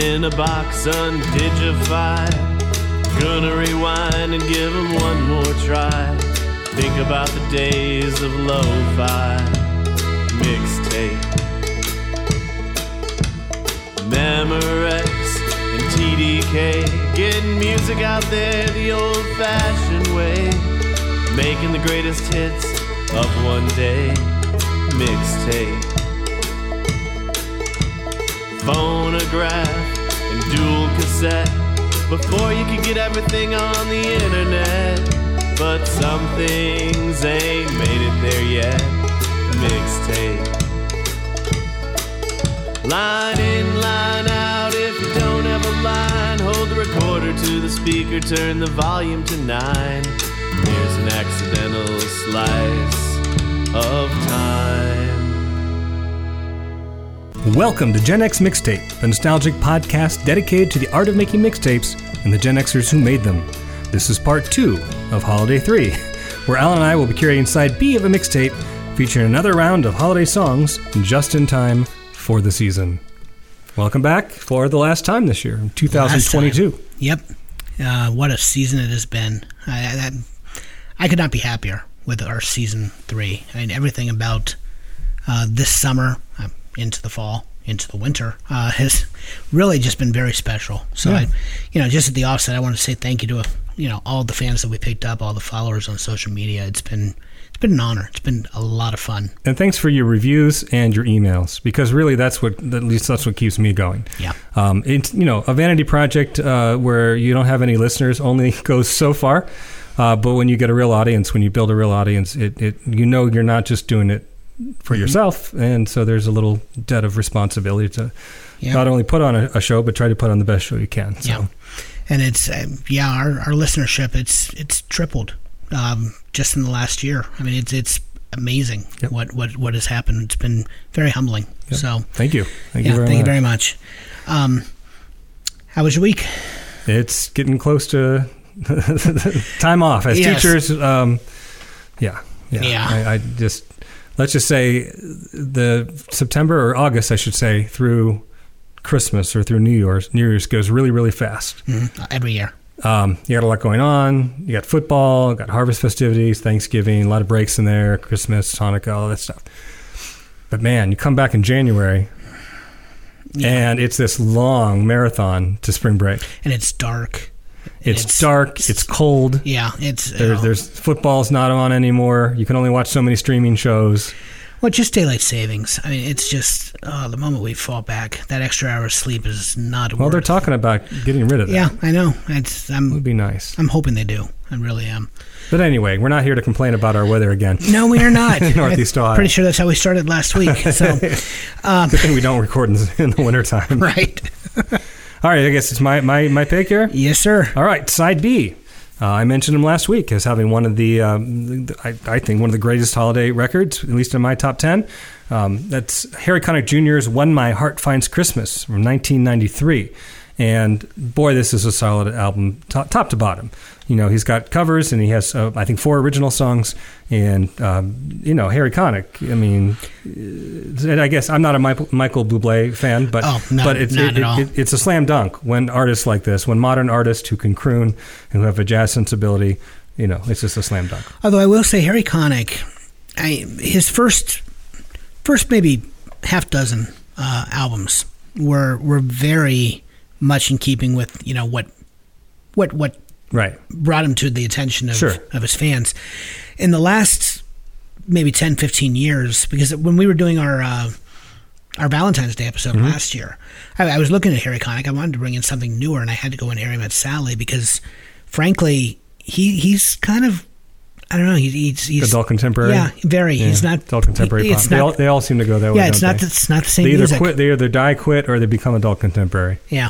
In a box undignified. Gonna rewind and give 'em one more try. Think about the days of lo-fi mixtape. Memorex and TDK getting music out there the old-fashioned way. Making the greatest hits of one day mixtape. Phonograph and dual cassette before you could get everything on the internet. But some things ain't made it there yet. Mixtape. Line in, line out. If you don't have a line, hold the recorder to the speaker, turn the volume to nine. Here's an accidental slice of time. Welcome to Gen X Mixtape, a nostalgic podcast dedicated to the art of making mixtapes and the Gen Xers who made them. This is part two of Holiday 3, where Alan and I will be curating side B of a mixtape featuring another round of holiday songs just in time for the season. Welcome back for the last time this year, 2022. Yep. Uh, what a season it has been. I, I, I could not be happier with our season three. I mean, everything about uh, this summer uh, into the fall, into the winter, uh, has really just been very special. So, Yeah. I, you know, just at the offset, I want to say thank you to you know all the fans that we picked up, all the followers on social media. It's been it's been an honor. It's been a lot of fun. And thanks for your reviews and your emails, because really that's what, at least that's what keeps me going. Yeah. Um, it's you know a vanity project uh, where you don't have any listeners only goes so far, uh, but when you get a real audience, when you build a real audience, it, it you know you're not just doing it for Mm-hmm. yourself, and so there's a little debt of responsibility to Yeah. not only put on a, a show but try to put on the best show you can. So Yeah, and it's uh, yeah, our, our listenership it's it's tripled um, just in the last year. I mean, it's it's amazing Yep. what what what has happened. It's been very humbling. Yep. So thank you, thank yeah, you very thank much. you very much. Um, how was your week? It's getting close to time off as Yes. teachers. Um, yeah, yeah. Yeah. I, I just let's just say the September or August, I should say, through Christmas or through New Year's. New Year's goes really, really fast. Mhm, Every year. Um, you got a lot going on. You got football, got harvest festivities, Thanksgiving, a lot of breaks in there, Christmas, Hanukkah, all that stuff. But man, you come back in January. And it's this long marathon to spring break. and it's dark. It's, It's- dark. It's cold. Yeah, it's There, uh, there's football's not on anymore. You can only watch so many streaming shows. well, just daylight savings. I mean, it's just uh, the moment we fall back, that extra hour of sleep is not. Well, they're talking about getting rid of that. Yeah, I know. It's I'm, It would be nice. I'm hoping they do. I really am. But anyway, we're not here to complain about our weather again. No, we are not. Northeast Ohio. Pretty sure that's how we started last week. So, um, Good thing we don't record in, in the wintertime. right. All right, I guess it's my, my, my pick here. Yes, sir. All right, side B. Uh, I mentioned him last week as having one of the, um, the- I, I think, one of the greatest holiday records, at least in my top 10. Um, that's Harry Connick Jr.'s When My Heart Finds Christmas from 1993. And boy, this is a solid album, top, top to bottom. You know, he's got covers and he has, uh, I think, four original songs. And, um, you know, Harry Connick, I mean, uh, and I guess I'm not a Michael, Michael Bublé fan, but, Oh, no, but it's, it- it- it's a slam dunk when artists like this, when modern artists who can croon and who have a jazz sensibility, you know, it's just a slam dunk. Although I will say, Harry Connick, I, his first, first maybe half dozen uh, albums were were very much in keeping with you know what, what what Right. brought him to the attention of, Sure. of his fans. In the last maybe 10, 15 years, because when we were doing our uh, our Valentine's Day episode Mm-hmm. last year, I, I was looking at Harry Connick. I wanted to bring in something newer, and I had to go in Harry Met Sally because, frankly, he he's kind of I don't know. He, he's he's Adult contemporary. Yeah, very. Yeah, He's not adult contemporary. he-. It's they, all, they all seem to go that way. yeah, it's not. They? The, it's not the same They either music. quit. They either die quit or they become adult contemporary. Yeah,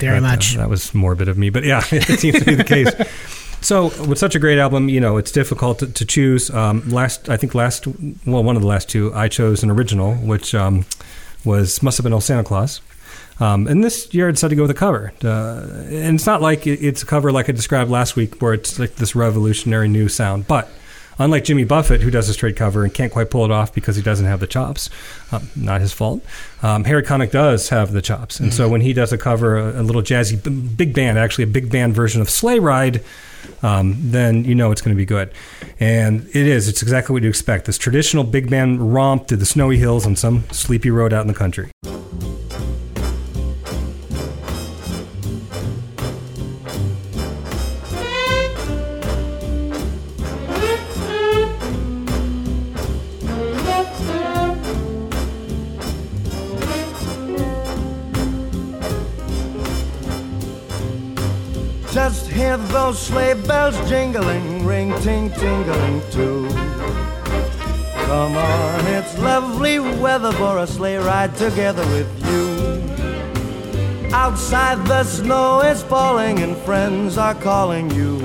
very uh, much. that was morbid of me, but yeah, it seems to be the case. So, with such a great album, you know, it's difficult to, to choose. Um, last, I think, last, well, one of the last two, I chose an original, which um, was must have been Old Santa Claus. Um, and this year, I decided to go with a cover. Uh, and it's not like it, it's a cover like I described last week, where it's like this revolutionary new sound. But unlike Jimmy Buffett, who does a straight cover and can't quite pull it off because he doesn't have the chops. Um, not his fault. Um, Harry Connick does have the chops, and so when he does a cover, a, a little jazzy b- big band, actually a big band version of Sleigh Ride, um, then you know it's going to be good. And it is. It's exactly what you expect. This traditional big band romp through the snowy hills on some sleepy road out in the country. Those sleigh bells jingling, ring ting tingling too. Come on, it's lovely weather for a sleigh ride together with you. Outside the snow is falling and friends are calling you.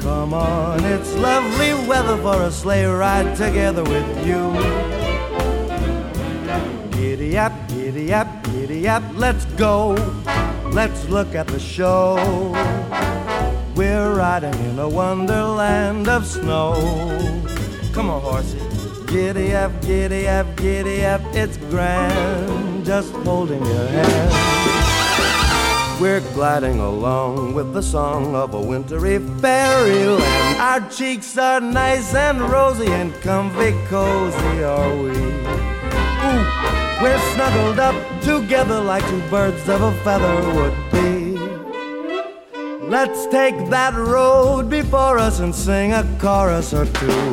Come on, it's lovely weather for a sleigh ride together with you. Giddy up, giddy up, giddy up, let's go. Let's look at the show. We're riding in a wonderland of snow. Come on, horsey. Giddy up, giddy up, giddy up, it's grand. Just holding your hand. We're gliding along with the song of a wintry fairyland. Our cheeks are nice and rosy and comfy cozy, are we? Ooh, we're snuggled up together like two birds of a feather would be. Let's take that road before us and sing a chorus or two.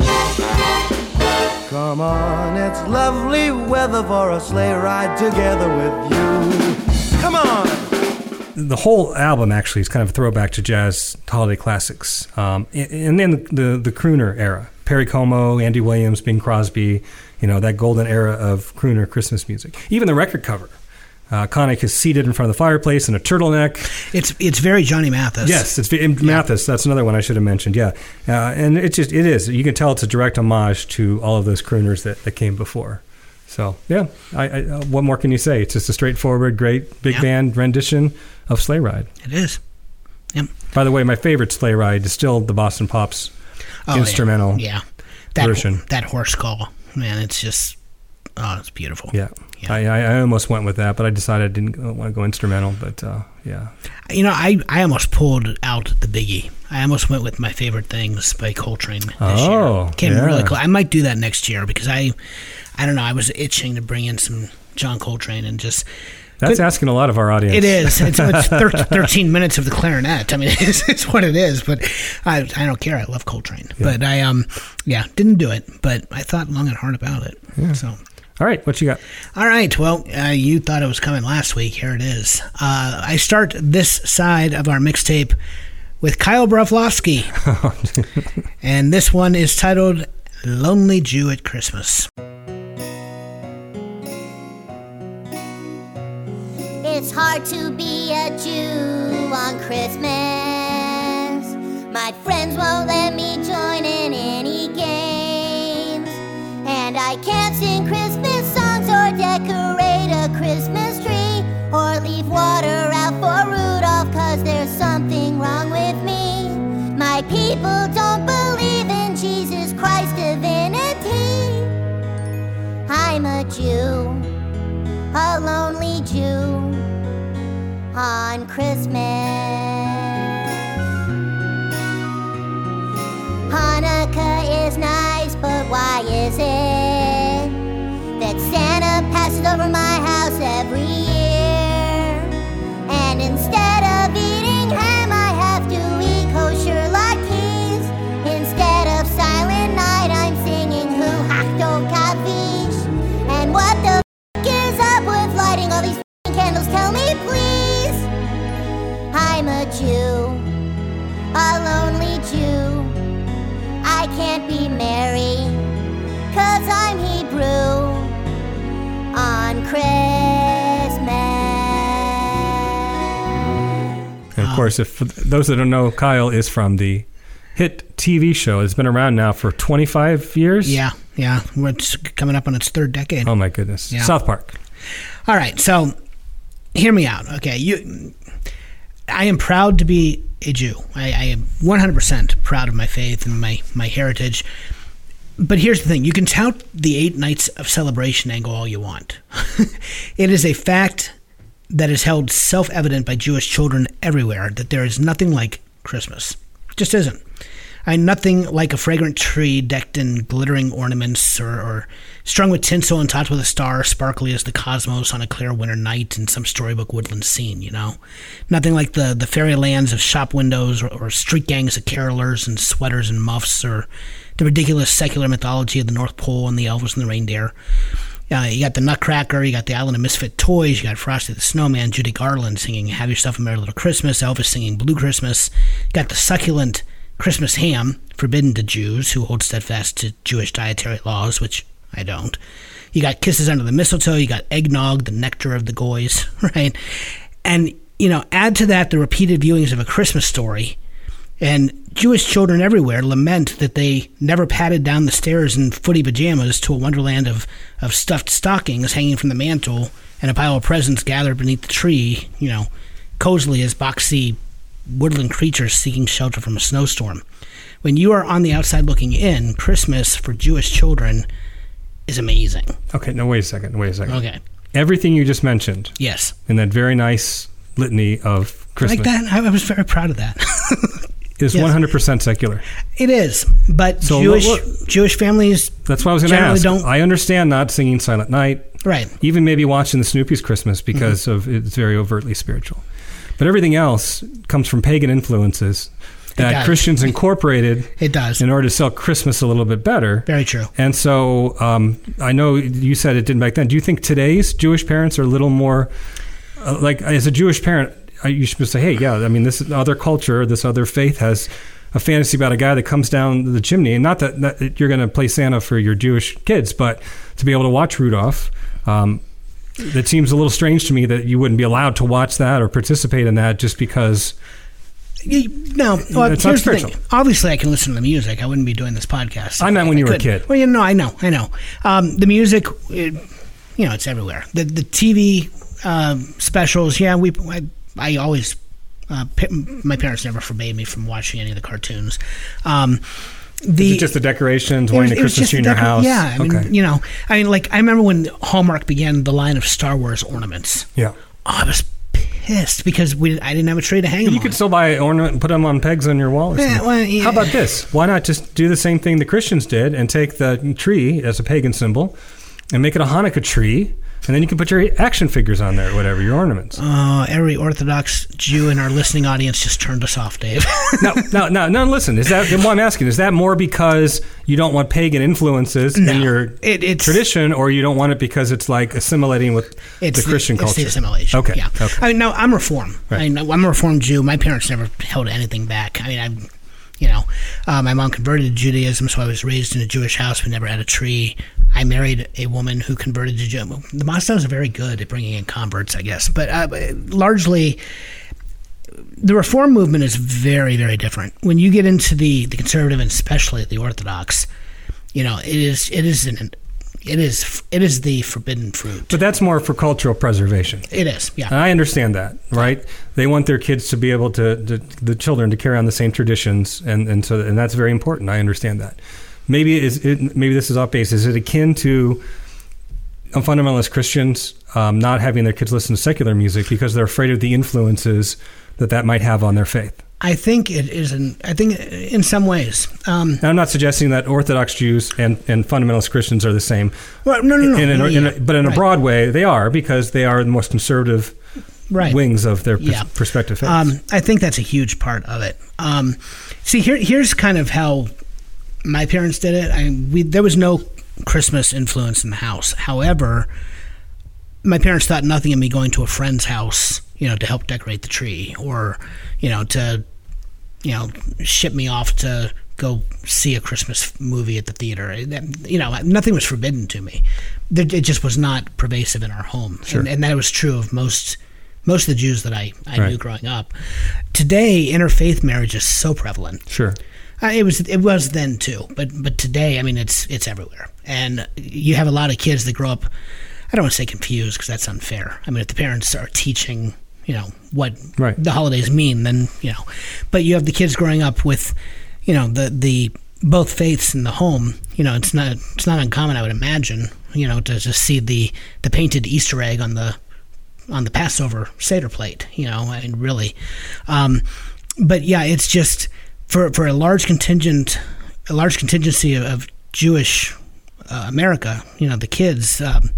Come on, it's lovely weather for a sleigh ride together with you. Come on! the whole album actually is kind of a throwback to jazz holiday classics, um, and then the the crooner era. Perry Como, Andy Williams, Bing Crosby, you know that golden era of crooner Christmas music. Even the record cover, uh, Connick is seated in front of the fireplace in a turtleneck. It's it's very Johnny Mathis. Yes, it's and Mathis. That's another one I should have mentioned. Yeah, uh, and it just it is. You can tell it's a direct homage to all of those crooners that, that came before. So yeah, I, I, uh, what more can you say? It's just a straightforward, great big Yeah. band rendition of Sleigh Ride. it is. Yep. By the way, my favorite sleigh ride is still the Boston Pops Oh, yeah. instrumental. Yeah, that version. that horse call, man, it's just oh, it's beautiful. Yeah. Yeah. I, I almost went with that, but I decided I didn't want to go instrumental. But uh, yeah, You know, I, I almost pulled out the biggie. I almost went with my favorite things by Coltrane this Oh, year. Came yeah. really close. I might do that next year because I, I don't know. I was itching to bring in some John Coltrane and just. that's asking a lot of our audience. It is. It's, it's thir- 13 minutes of the clarinet. I mean, it's, it's what it is. But I, I don't care. I love Coltrane. But I um yeah didn't do it. But I thought long and hard about it. So All right, what you got? all right. Well, uh, you thought it was coming last week. Here it is. Uh, I start this side of our mixtape with Kyle Broflovsky. and this one is titled Lonely Jew at Christmas. It's hard to be a Jew on Christmas. My friends won't let me join in any games. And I can't sing Christmas people don't believe in Jesus Christ's divinity. I'm a Jew a lonely Jew on Christmas. Hanukkah is nice, but why is it that Santa passes over my house f***ing candles? Tell me, please. I'm a Jew, a lonely Jew. I can't be Mary, cause I'm Hebrew on Christmas. And of course, if those that don't know, Kyle is from the hit TV show. It's been around now for 25 years. Yeah, yeah. It's coming up on its third decade. Oh my goodness. Yeah. South Park. All right, so hear me out. Okay, you I am proud to be a Jew. I, I am 100% proud of my faith and my, my heritage. But here's the thing you can tout the eight nights of celebration angle all you want. it is a fact that is held self evident by Jewish children everywhere that there is nothing like Christmas. It Just isn't. I nothing like a fragrant tree decked in glittering ornaments or, or strung with tinsel and topped with a star sparkly as the cosmos on a clear winter night in some storybook woodland scene, you know? Nothing like the, the fairy lands of shop windows or, or street gangs of carolers in sweaters and muffs or the ridiculous secular mythology of the North Pole and the elves and the reindeer. Uh, you got the Nutcracker, you got the Island of Misfit Toys, you got Frosty the Snowman, Judy Garland singing Have Yourself a Merry Little Christmas, Elvis singing Blue Christmas, you got the succulent Christmas ham, forbidden to Jews who hold steadfast to Jewish dietary laws, which I don't. You got kisses under the mistletoe, you got eggnog, the nectar of the goys, right? And, you know, add to that the repeated viewings of a Christmas story, and Jewish children everywhere lament that they never padded down the stairs in footy pajamas to a wonderland of, of stuffed stockings hanging from the mantle and a pile of presents gathered beneath the tree, you know, cozily as boxy woodland creatures seeking shelter from a snowstorm. When you are on the outside looking in, Christmas for Jewish children is amazing. Okay, no, wait a second. Wait a second. Okay. Everything you just mentioned Yes. in that very nice litany of Christmas Like that, I I was very proud of that. is yes. 100% secular. it is, but So Jewish Jewish families, That's what I was going to ask. don't- I understand not singing Silent Night, right? even maybe watching the Snoopy's Christmas because Mm-hmm. of it's very overtly spiritual. But everything else comes from pagan influences that. Christians incorporated It does. in order to sell Christmas a little bit better. Very true. And so um, I know you said it didn't back then. Do you think today's Jewish parents are a little more uh, like as a Jewish parent? You should say, "Hey, yeah, I mean, this other culture, this other faith has a fantasy about a guy that comes down the chimney, and not that, that you're going to play Santa for your Jewish kids, but to be able to watch Rudolph." Um, that seems a little strange to me that you wouldn't be allowed to watch that or participate in that just because No, well, It's here's the thing. Obviously, I can listen to the music. I wouldn't be doing this podcast. I meant when you were a kid. Well, you know, I know, I know. Um, the music, it, you know, it's everywhere. The the TV um, specials. Yeah, we. I, I always. Uh, my parents never forbade me from watching any of the cartoons. Um, the is it just the decorations, wanting was- Christmas tree in your decor- house. Yeah, I mean, okay. you know, I mean, like I remember when Hallmark began the line of Star Wars ornaments. yeah. Oh, I was pissed because we I didn't have a tree to hang them You on. could still buy an ornament and put them on pegs on your wall. Or Yeah, well, yeah. How about this? Why not just do the same thing the Christians did and take the tree as a pagan symbol and make it a Hanukkah tree, and then you can put your action figures on there whatever, your ornaments. Uh, every Orthodox Jew in our listening audience just turned us off, Dave. no, no, no, no. Listen, is that what I'm asking? Is that more because you don't want pagan influences No. in your It- it's- tradition, or you don't want it because it's like assimilating with It's the Christian it's culture? the assimilation. Okay. Yeah. Okay. I mean, no, I'm Reform. Right. I mean, I'm a Reformed Jew. My parents never held anything back. I mean, I'm, you know, uh, my mom converted to Judaism, so I was raised in a Jewish house. We never had a tree. I married a woman who converted to Judaism. The Moslems are very good at bringing in converts, I guess, but uh, largely. The reform movement is very, very different. When you get into the, the conservative and especially the Orthodox, you know, it is it is an it is it is the forbidden fruit. But that's more for cultural preservation. It is, yeah. And I understand that, right? They want their kids to be able to, to the children to carry on the same traditions, and and so and that's very important. I understand that. Maybe is it, maybe this is off base. Is it akin to uh, fundamentalist Christians um, not having their kids listen to secular music because they're afraid of the influences that that might have on their faith? I think it is in. I think in some ways. Um, And I'm not suggesting that Orthodox Jews and, and fundamentalist Christians are the same, well, no, no, no. in an, in a, but in a right, broad way, they are because they are the most conservative right. wings of their pers- Yeah. perspective. Um, I think that's a huge part of it. Um, see, here, here's kind of how my parents did it. I we there was no Christmas influence in the house. However, my parents thought nothing of me going to a friend's house, you know, to help decorate the tree, or you know, to you know, ship me off to go see a Christmas movie at the theater. You know, nothing was forbidden to me. It just was not pervasive in our home, Sure. and, and that was true of most most of the Jews that I, I knew growing up. Today, interfaith marriage is so prevalent. sure. Uh, it was it was then too, but but today, I mean, it's it's everywhere, and you have a lot of kids that grow up. I don't want to say confused because that's unfair. I mean, if the parents are teaching, you know what Right. the holidays mean then you know. But you have the kids growing up with you know the the both faiths in the home. You know, it's not it's not uncommon, I would imagine. You know, to just see the the painted Easter egg on the on the Passover Seder plate. You know, I mean, really. Um, but yeah, it's just for for a large contingent, a large contingency of, of Jewish uh, America. You know, the kids. Um,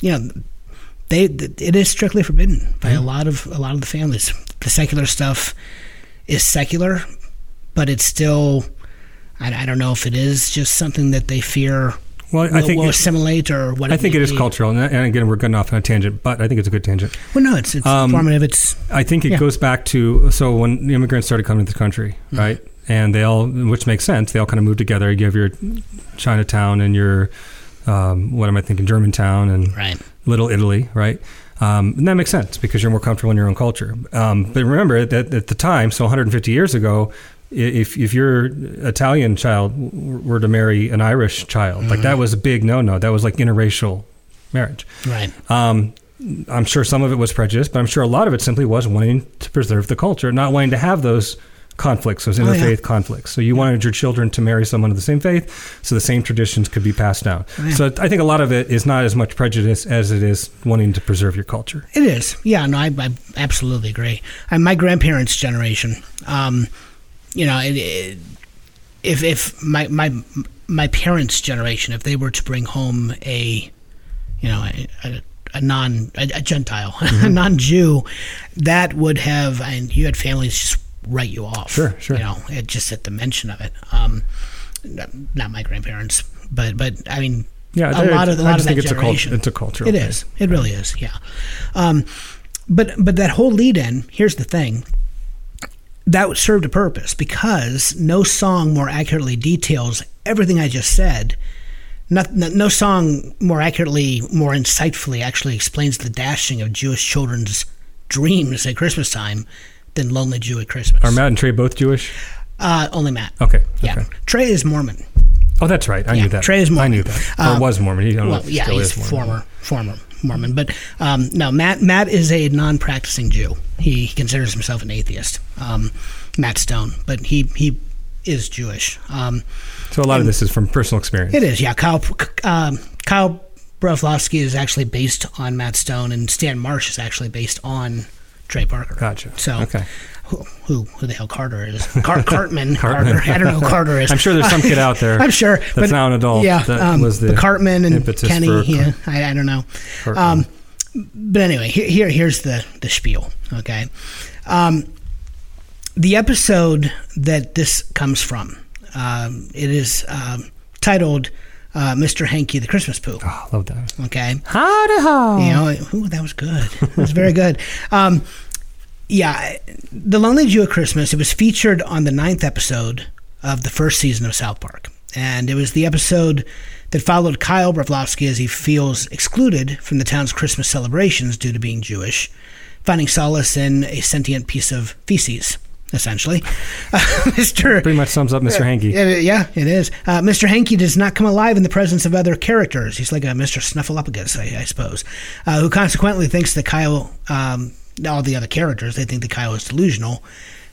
you know, they it is strictly forbidden by a lot of a lot of the families. The secular stuff is secular, but it's still. I, I don't know if it is just something that they fear Well, I will, think will assimilate or what. I think it is be. cultural, and, and again, we're going off on a tangent, but I think it's a good tangent. Well, no, it's it's Um, formative. It's I think it Yeah. goes back to so when the immigrants started coming to the country, Mm-hmm. right? And they all, which makes sense, they all kind of moved together. You have your Chinatown and your, um, what am I thinking, Germantown and right. Little Italy, right? Um, and that makes sense because you're more comfortable in your own culture. Um, but remember that at the time, so 150 years ago, if if your Italian child were to marry an Irish child, like Mm-hmm. that was a big no no. That was like interracial marriage. Right. Um, I'm sure some of it was prejudice, but I'm sure a lot of it simply was wanting to preserve the culture, not wanting to have those conflicts, those Oh, yeah. interfaith conflicts. So you wanted your children to marry someone of the same faith, so the same traditions could be passed down. Oh, yeah. So I think a lot of it is not as much prejudice as it is wanting to preserve your culture. It is. Yeah, no, I, I absolutely agree. And my grandparents' generation, um, you know, it, it, if if my my my parents' generation, if they were to bring home a, you know, a, a, a non a, a Gentile, Mm-hmm. a non-Jew, that would have, and you had families just write you off. Sure, sure. You know, it, just at the mention of it. Um, not my grandparents, but but I mean, Yeah, a lot of a lot just of think it's a culture. It's a cultural. It thing. is. It really is. Yeah. Um, but but that whole lead in. Here's the thing. That served a purpose because no song more accurately details everything I just said. No song more accurately, more insightfully actually explains the dashing of Jewish children's dreams at Christmas time than "Lonely Jew at Christmas." Are Matt and Trey both Jewish? uh, only Matt. Okay. Yeah. Okay. Trey is Mormon. Oh, that's right. I Yeah, knew that. Trey is Mormon. I knew that. Um, or was Mormon. He don't know well, yeah, he's is Mormon. former former Mormon, but um, no, Matt Matt is a non-practicing Jew. He considers himself an atheist. Um, Matt Stone, but he he is Jewish. Um, So a lot of this is from personal experience. it is, yeah. Kyle um, Kyle Broflovsky is actually based on Matt Stone, and Stan Marsh is actually based on Trey Parker. Gotcha. So okay. who, who who the hell Carter is? Car- Cartman. Cartman. Carter. I don't know who Carter is. I'm sure there's some kid out there I'm sure. that's but, now an adult Yeah, that um, was the Cartman and Kenny. yeah, I, I don't know. Um, but anyway, here, here here's the the spiel. Okay, um, the episode that this comes from. Um, it is um, titled uh, "Mr. Hanky the Christmas Pooh." Oh, I love that. Okay, Howdy ho. you know, ooh, that was good. That was very good. Um, yeah, The Lonely Jew at Christmas, it was featured on the ninth episode of the first season of South Park. And it was the episode that followed Kyle Broflovsky as he feels excluded from the town's Christmas celebrations due to being Jewish, finding solace in a sentient piece of feces, essentially. Uh, Mr. Pretty much sums up Mr. Hanky. Yeah, yeah, it is. Uh, Mr. Hanky does not come alive in the presence of other characters. He's like a Mr. Snuffleupagus, I, I suppose, uh, who consequently thinks that Kyle, um, all the other characters, they think that Kyle is delusional.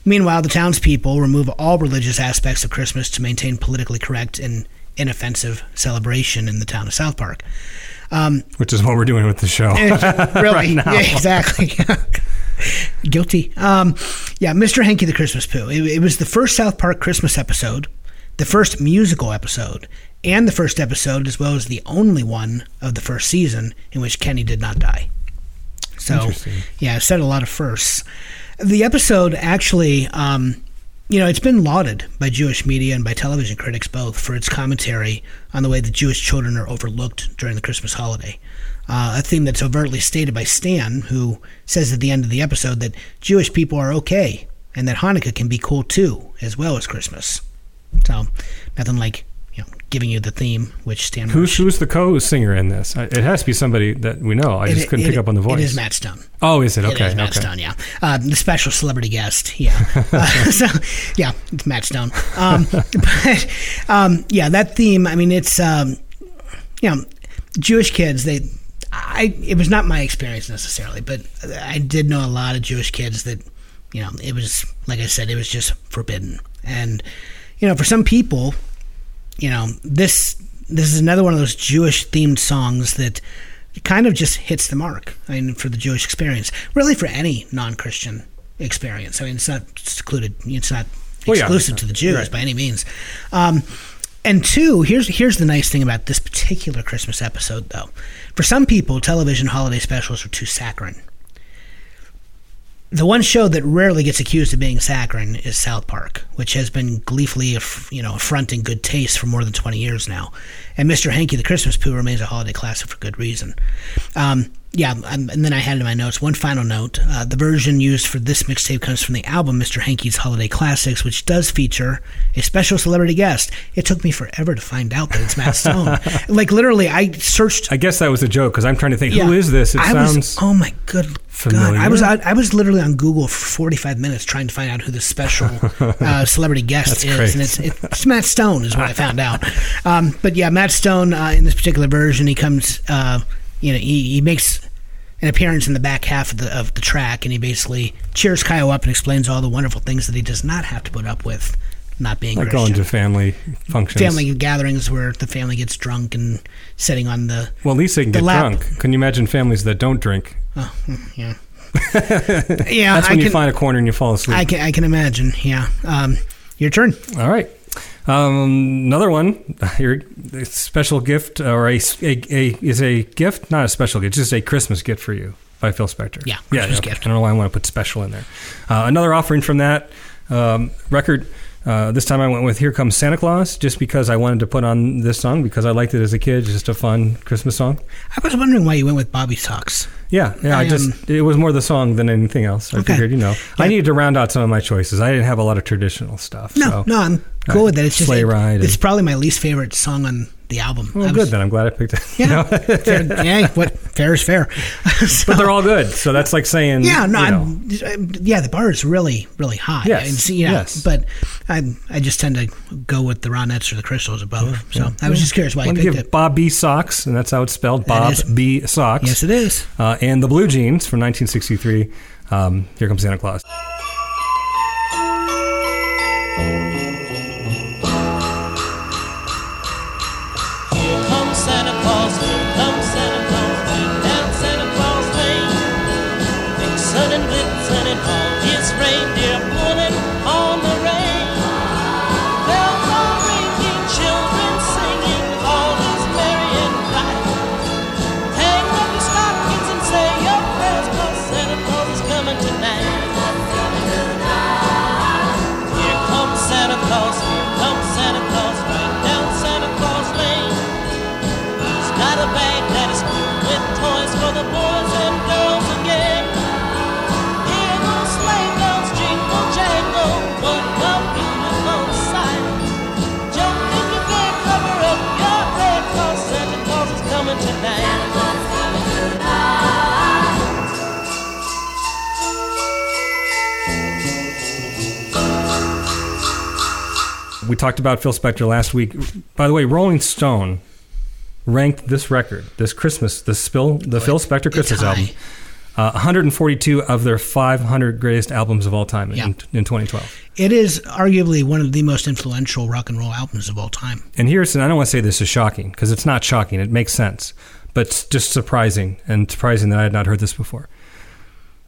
Meanwhile, the townspeople remove all religious aspects of Christmas to maintain politically correct and inoffensive celebration in the town of South Park. Which is what we're doing with the show. really? now. Yeah, exactly. Guilty. Um, yeah, Mr. Hanky the Christmas Pooh. It, it was the first South Park Christmas episode, the first musical episode, and the first episode, as well as the only one of the first season in which Kenny did not die. So, yeah, it said a lot of firsts. The episode actually, um, you know, it's been lauded by Jewish media and by television critics both for its commentary on the way that Jewish children are overlooked during the Christmas holiday. Uh, a theme that's overtly stated by Stan, who says at the end of the episode that Jewish people are okay and that Hanukkah can be cool too, as well as Christmas. So, nothing like you know giving you the theme, which Stan. Who's who's the co-singer in this? It has to be somebody that we know. I just It- couldn't it- pick up on the voice. It is Matt Stone. Oh, is it? Okay. It is Matt okay. Stone, yeah. Uh, the special celebrity guest, yeah. Uh, so, yeah, it's Matt Stone. Um, but, um, yeah, that theme, I mean, it's, um, you know, Jewish kids, they, I it was not my experience necessarily, but I did know a lot of Jewish kids that you know it was like I said, it was just forbidden, and you know for some people, you know this this is another one of those Jewish themed songs that kind of just hits the mark. I mean, for the Jewish experience, really for any non Christian experience. I mean, it's not secluded. It's not Well, yeah, exclusive to the Jews right. by any means. Um, and two, here's here's the nice thing about this particular Christmas episode, though. For some people, television holiday specials are too saccharine. The one show that rarely gets accused of being saccharine is South Park, which has been gleefully, you know, affronting good taste for more than 20 years now. And Mr. Hanky the Christmas Pooh remains a holiday classic for good reason. Um, yeah, um, and then I had in my notes one final note. Uh, the version used for this mixtape comes from the album Mr. Hanky's Holiday Classics, which does feature a special celebrity guest. It took me forever to find out that it's Matt Stone. like literally, I searched I guess that was a joke because I'm trying to think yeah. who is this? It I sounds was, oh my good familiar. god! I was I, I was literally on Google for 45 minutes trying to find out who this special uh, celebrity guest is, great. and it's, it's Matt Stone is what I found out. Um, but yeah, Matt Stone uh, in this particular version, he comes, uh, you know, he, he makes an appearance in the back half of the of the track, and he basically cheers Kyle up and explains all the wonderful things that he does not have to put up with, not being like Christian. going to family functions. Family gatherings where the family gets drunk and sitting on the Well, at least they can the get lap. drunk. Can you imagine families that don't drink? oh yeah yeah That's I when you can, find a corner and you fall asleep. I can I can imagine. Yeah. Um, your turn. All right. Um, another one. Your special gift or a, a, a is a gift, not a special gift, just a Christmas gift for you by Phil Spector. Yeah, yeah. Christmas yeah. gift. I don't know why I want to put special in there. Uh, another offering from that um, record. Uh, this time I went with "Here Comes Santa Claus" just because I wanted to put on this song because I liked it as a kid. Just a fun Christmas song. I was wondering why you went with Bob B. Soxx. Yeah, yeah. I, I, just um, it was more the song than anything else. I Okay. figured, you know, I needed to round out some of my choices. I didn't have a lot of traditional stuff. No, so. no, I'm cool with it. It's just Sleigh it- Ride It's and- probably my least favorite song on the album. Well, I good was- then. I'm glad I picked it. you Yeah, fair, yeah. What fair is fair. So- but they're all good. So that's like saying, yeah, no, you know, I'm, I'm- yeah. The bar is really, really high. Yes, And see, yeah, yes. But I, I just tend to go with the Ronettes or the Crystals above. so I was just curious why I you picked give it. Bob B. Soxx, and that's how it's spelled. Bob B. Soxx. Yes, it is. Uh, and the Blue Jeans from 1963. Um, Here comes Santa Claus. We talked about Phil Spector last week. By the way, Rolling Stone ranked this record, this Christmas, the Spill, the Phil Spector Christmas album, uh, 142 of their 500 greatest albums of all time Yeah. in, in 2012. It is arguably one of the most influential rock and roll albums of all time. And here's, and I don't want to say this is shocking because it's not shocking. It makes sense, but just surprising and surprising that I had not heard this before.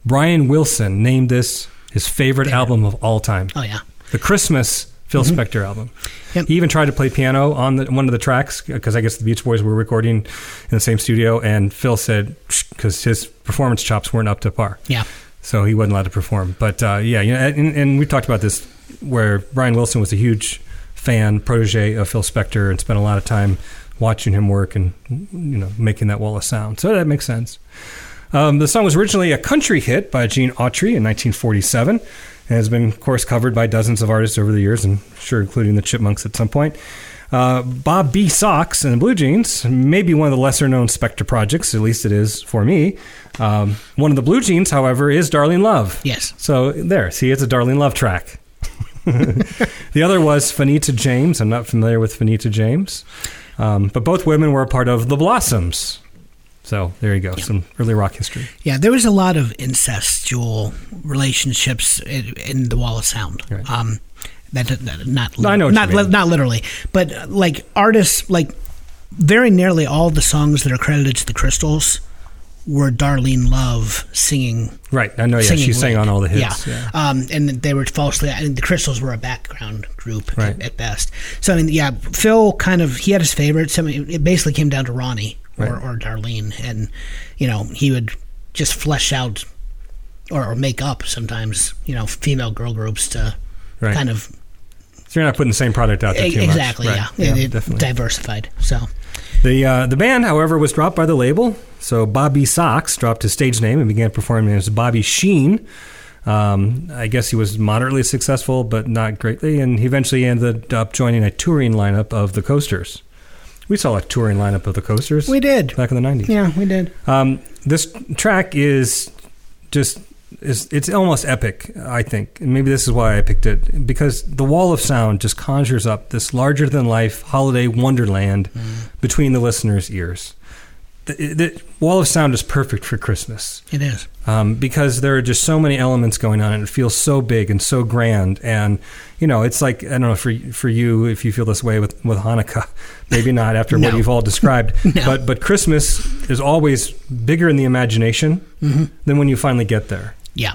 Brian Wilson named this his favorite album of all time. Oh yeah. The Christmas Phil Spector album. Yep. He even tried to play piano on the, one of the tracks because I guess the Beach Boys were recording in the same studio, and Phil said because his performance chops weren't up to par, Yeah. so he wasn't allowed to perform. But uh, yeah, you know, and, and we talked about this where Brian Wilson was a huge fan, protege of Phil Spector, and spent a lot of time watching him work and you know making that wall of sound. So that makes sense. Um, the song was originally a country hit by Gene Autry in 1947 and has been, of course, covered by dozens of artists over the years, and sure, including the Chipmunks at some point. Uh, Bob B. Soxx and the Blue Jeans may be one of the lesser known Spector projects, at least it is for me. Um, one of the Blue Jeans, however, is Darlene Love. Yes. So there, see, it's a Darlene Love track. the other was Fanita James. I'm not familiar with Fanita James. Um, but both women were a part of The Blossoms. So there you go, some early rock history. Yeah, there was a lot of incestual relationships in, in the Wall of Sound. Right. Um, that, that not No, I know what not mean. li- not literally, but uh, like artists, like very nearly all the songs that are credited to the Crystals were Darlene Love singing. Right, I know. Yeah, she sang lead. on all the hits. Yeah, Yeah. Um, and they were falsely. And the Crystals were a background group Right. at, at best. So I mean, yeah, Phil kind of he had his favorites. I mean, it basically came down to Ronnie Right. or Darlene, and you know he would just flesh out or, or make up sometimes you know female girl groups to Right. kind of So you're not putting the same product out there e- too much. exactly Right. yeah, yeah It- diversified. So The uh, the band, however, was dropped by the label. So Bob B. Soxx dropped his stage name and began performing as Bobby Sheen. Um, I guess he was moderately successful, but not greatly, and he eventually ended up joining a touring lineup of the Coasters. We saw a touring lineup of the Coasters. we did. back in the '90s. Yeah, we did. Um, this track is just is it's almost epic. I think, and maybe this is why I picked it because the wall of sound just conjures up this larger than life holiday wonderland between the listener's ears. The, the wall of sound is perfect for Christmas It is. um, because there are just so many elements going on and it feels so big and so grand and you know it's like I don't know for for you if you feel this way with with Hanukkah maybe not after what you've all described No. but but Christmas is always bigger in the imagination Mm-hmm. than when you finally get there Yeah.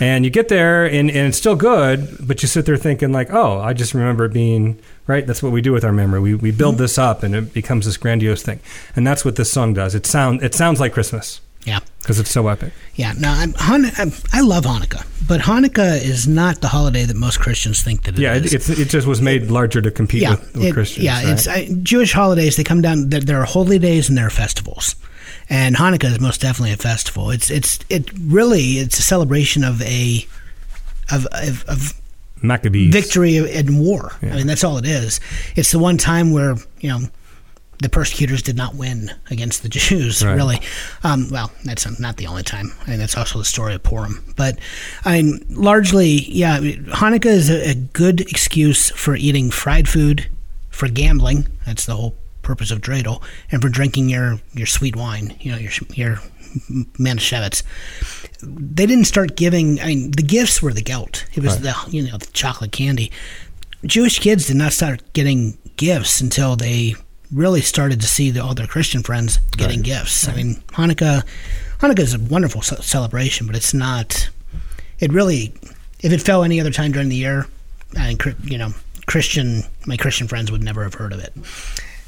and you get there and, and it's still good but you sit there thinking like oh I just remember it being right that's what we do with our memory we, we Mm-hmm. build this up and it becomes this grandiose thing and that's what this song does it sound it sounds like Christmas Yeah. because it's so epic Yeah, no, I'm, Han- I'm, I love Hanukkah, but Hanukkah is not the holiday that most Christians think that it Yeah, is. it, it just was made larger to compete yeah, with, with it- Christians. yeah, right? it's I, Jewish holidays. They come down. There, there are holy days and there are festivals, and Hanukkah is most definitely a festival. It's it's it really it's a celebration of a of of, of Maccabees. victory in war. Yeah. I mean, that's all it is. It's the one time where you know the persecutors did not win against the Jews. Right. Really, um, well, that's not the only time. I mean, that's also the story of Purim. But I mean, largely, yeah, Hanukkah is a, a good excuse for eating fried food, for gambling. That's the whole purpose of dreidel, and for drinking your your sweet wine. You know, your your Manischewitz they didn't start giving. I mean, the gifts were the gelt. It was the you know the chocolate candy. Jewish kids did not start getting gifts until they really started to see the, all their Christian friends getting gifts. I mean, Hanukkah, Hanukkah is a wonderful ce- celebration, but it's not. It really, if it fell any other time during the year, I mean, you know, Christian, my Christian friends would never have heard of it.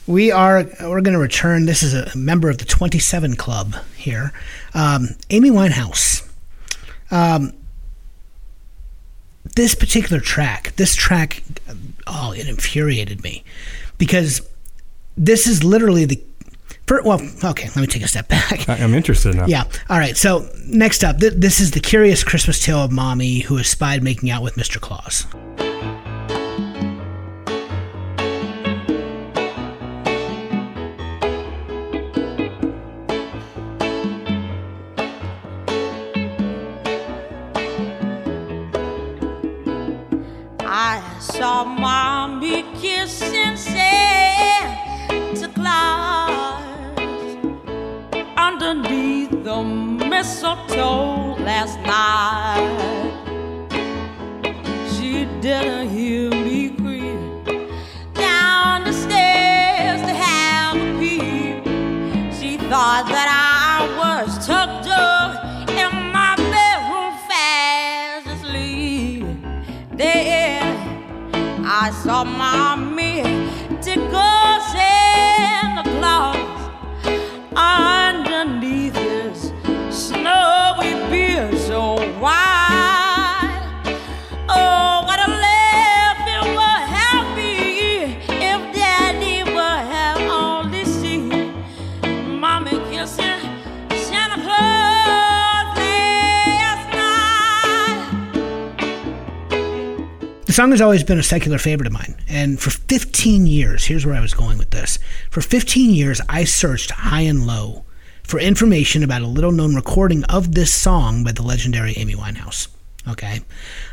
We are we're going to return. This is a member of the 27 Club here, um, Amy Winehouse. Um, this particular track, this track, oh, it infuriated me because this is literally the. Well, okay, let me take a step back. I'm interested now. Yeah. All right. So next up, th- this is the curious Christmas tale of mommy who is spied making out with Mr. Claus. Saw mommy kissing Santa Claus underneath the mistletoe last night. The song has always been a secular favorite of mine. And for 15 years, here's where I was going with this. For 15 years, I searched high and low for information about a little known recording of this song by the legendary Amy Winehouse. Okay.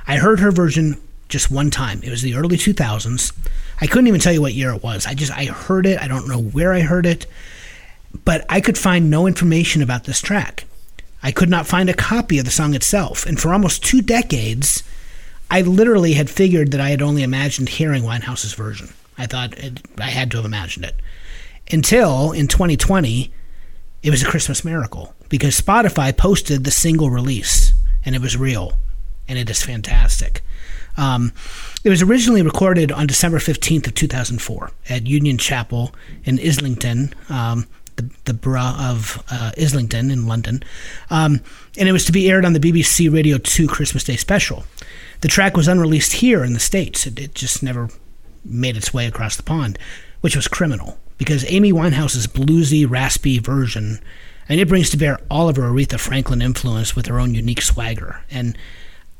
I heard her version just one time. It was the early 2000s. I couldn't even tell you what year it was. I just, I heard it. I don't know where I heard it. but I could find no information about this track. I could not find a copy of the song itself, and for almost two decades, I literally had figured that I had only imagined hearing Winehouse's version. I thought it, I had to have imagined it. Until in 2020, it was a Christmas miracle because Spotify posted the single release and it was real and it is fantastic. Um, it was originally recorded on December 15th of 2004 at Union Chapel in Islington, um, the, the borough of uh, Islington in London. Um, and it was to be aired on the BBC Radio 2 Christmas Day special. The track was unreleased here in the States. It, it just never made its way across the pond, which was criminal because Amy Winehouse's bluesy, raspy version, and it brings to bear all of her Aretha Franklin influence with her own unique swagger. And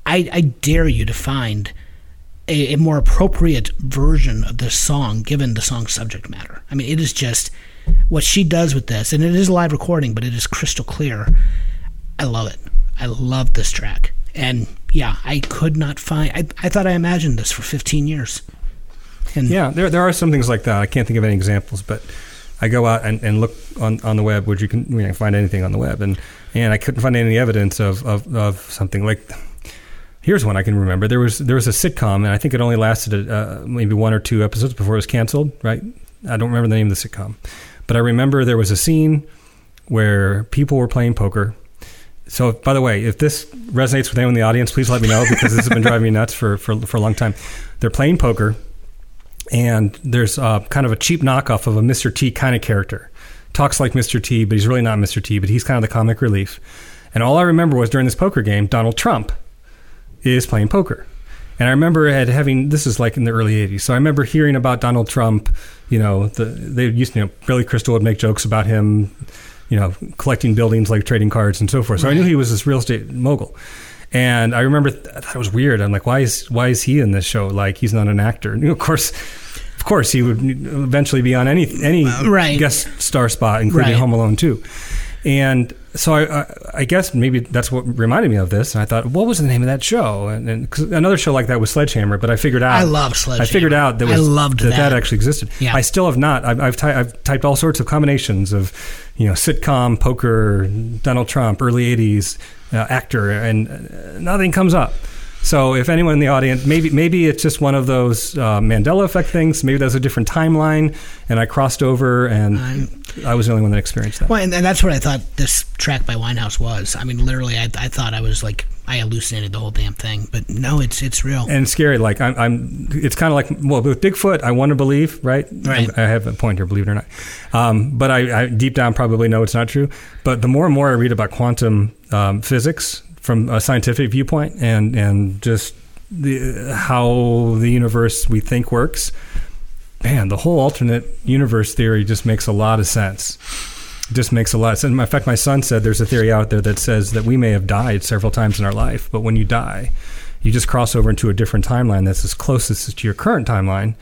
I, I dare you to find a, a more appropriate version of this song given the song's subject matter. I mean, it is just what she does with this, and it is a live recording, but it is crystal clear. I love it. I love this track. And yeah, I could not find. I, I thought I imagined this for 15 years. And Yeah, there there are some things like that. I can't think of any examples, but I go out and, and look on, on the web, which you can you know, find anything on the web, and and I couldn't find any evidence of, of, of something like. Here's one I can remember. There was there was a sitcom, and I think it only lasted uh, maybe one or two episodes before it was canceled. Right? I don't remember the name of the sitcom, but I remember there was a scene where people were playing poker. So, by the way, if this resonates with anyone in the audience, please let me know because this has been driving me nuts for, for, for a long time. They're playing poker, and there's kind of a cheap knockoff of a Mr. T kind of character. Talks like Mr. T, but he's really not Mr. T, but he's kind of the comic relief. And all I remember was during this poker game, Donald Trump is playing poker. And I remember had having this is like in the early '80s, so I remember hearing about Donald Trump. You know, the, they used to, you know Billy Crystal would make jokes about him, you know, collecting buildings like trading cards and so forth. So I knew he was this real estate mogul. And I remember th- I thought it was weird. I'm like, why is why is he in this show? Like he's not an actor. And of course, of course, he would eventually be on any any right. guest star spot, including Right. Home Alone too. And so I, I, I guess maybe that's what reminded me of this. And I thought, what was the name of that show? And, and 'cause another show like that was Sledgehammer. But I figured out I love Sledgehammer. I figured out that I was, loved that, that. actually existed. Yeah. I still have not. I've I've, ty- I've typed all sorts of combinations of, you know, sitcom, poker, Donald Trump, early '80s uh, actor, and uh, nothing comes up. So if anyone in the audience, maybe maybe it's just one of those uh, Mandela effect things. Maybe there's a different timeline, and I crossed over, and I was the only one that experienced that. Well, and, and that's what I thought this track by Winehouse was. I mean, literally, I, I thought I was like I hallucinated the whole damn thing, but no, it's it's real. and scary. Like I'm, I'm it's kind of like well with Bigfoot, I want to believe, right? Right. I have a point here, believe it or not. Um, but I, I deep down probably know it's not true. But the more and more I read about quantum um, physics from a scientific viewpoint, and and just the, how the universe we think works, man, the whole alternate universe theory just makes a lot of sense. It just makes a lot of sense. In fact, my son said there's a theory out there that says that we may have died several times in our life, but when you die, you just cross over into a different timeline that's as closest to your current timeline,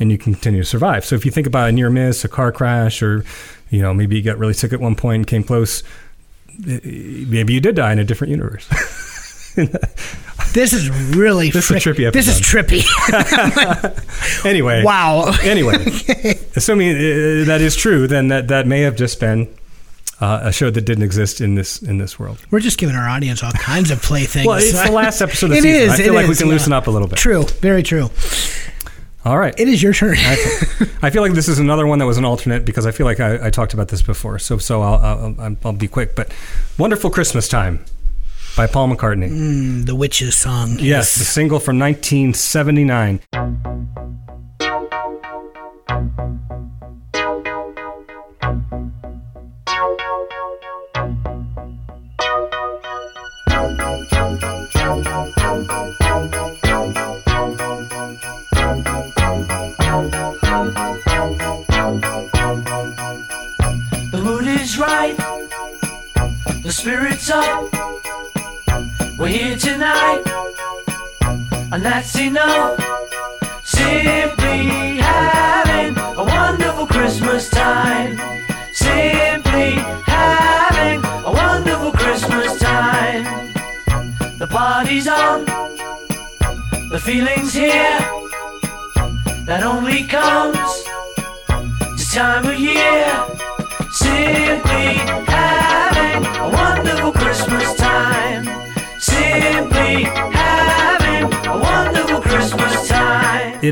and you can continue to survive. So if you think about a near miss, a car crash, or you know maybe you got really sick at one point and came close, maybe you did die in a different universe. This is really This is trippy This is trippy. anyway, wow. anyway, assuming uh, that is true, then that, that may have just been uh, a show that didn't exist in this in this world. We're just giving our audience all kinds of playthings. Well, it's the last episode of the It season. is, I feel like we can yeah. loosen up a little bit. True. Very true. All right. It is your turn. I feel like this is another one that was an alternate because I feel like I, I talked about this before. So so I'll, I'll I'll be quick. But "Wonderful Christmas Time" by Paul McCartney. Mm, the witch's song. Yes, the single from 1979.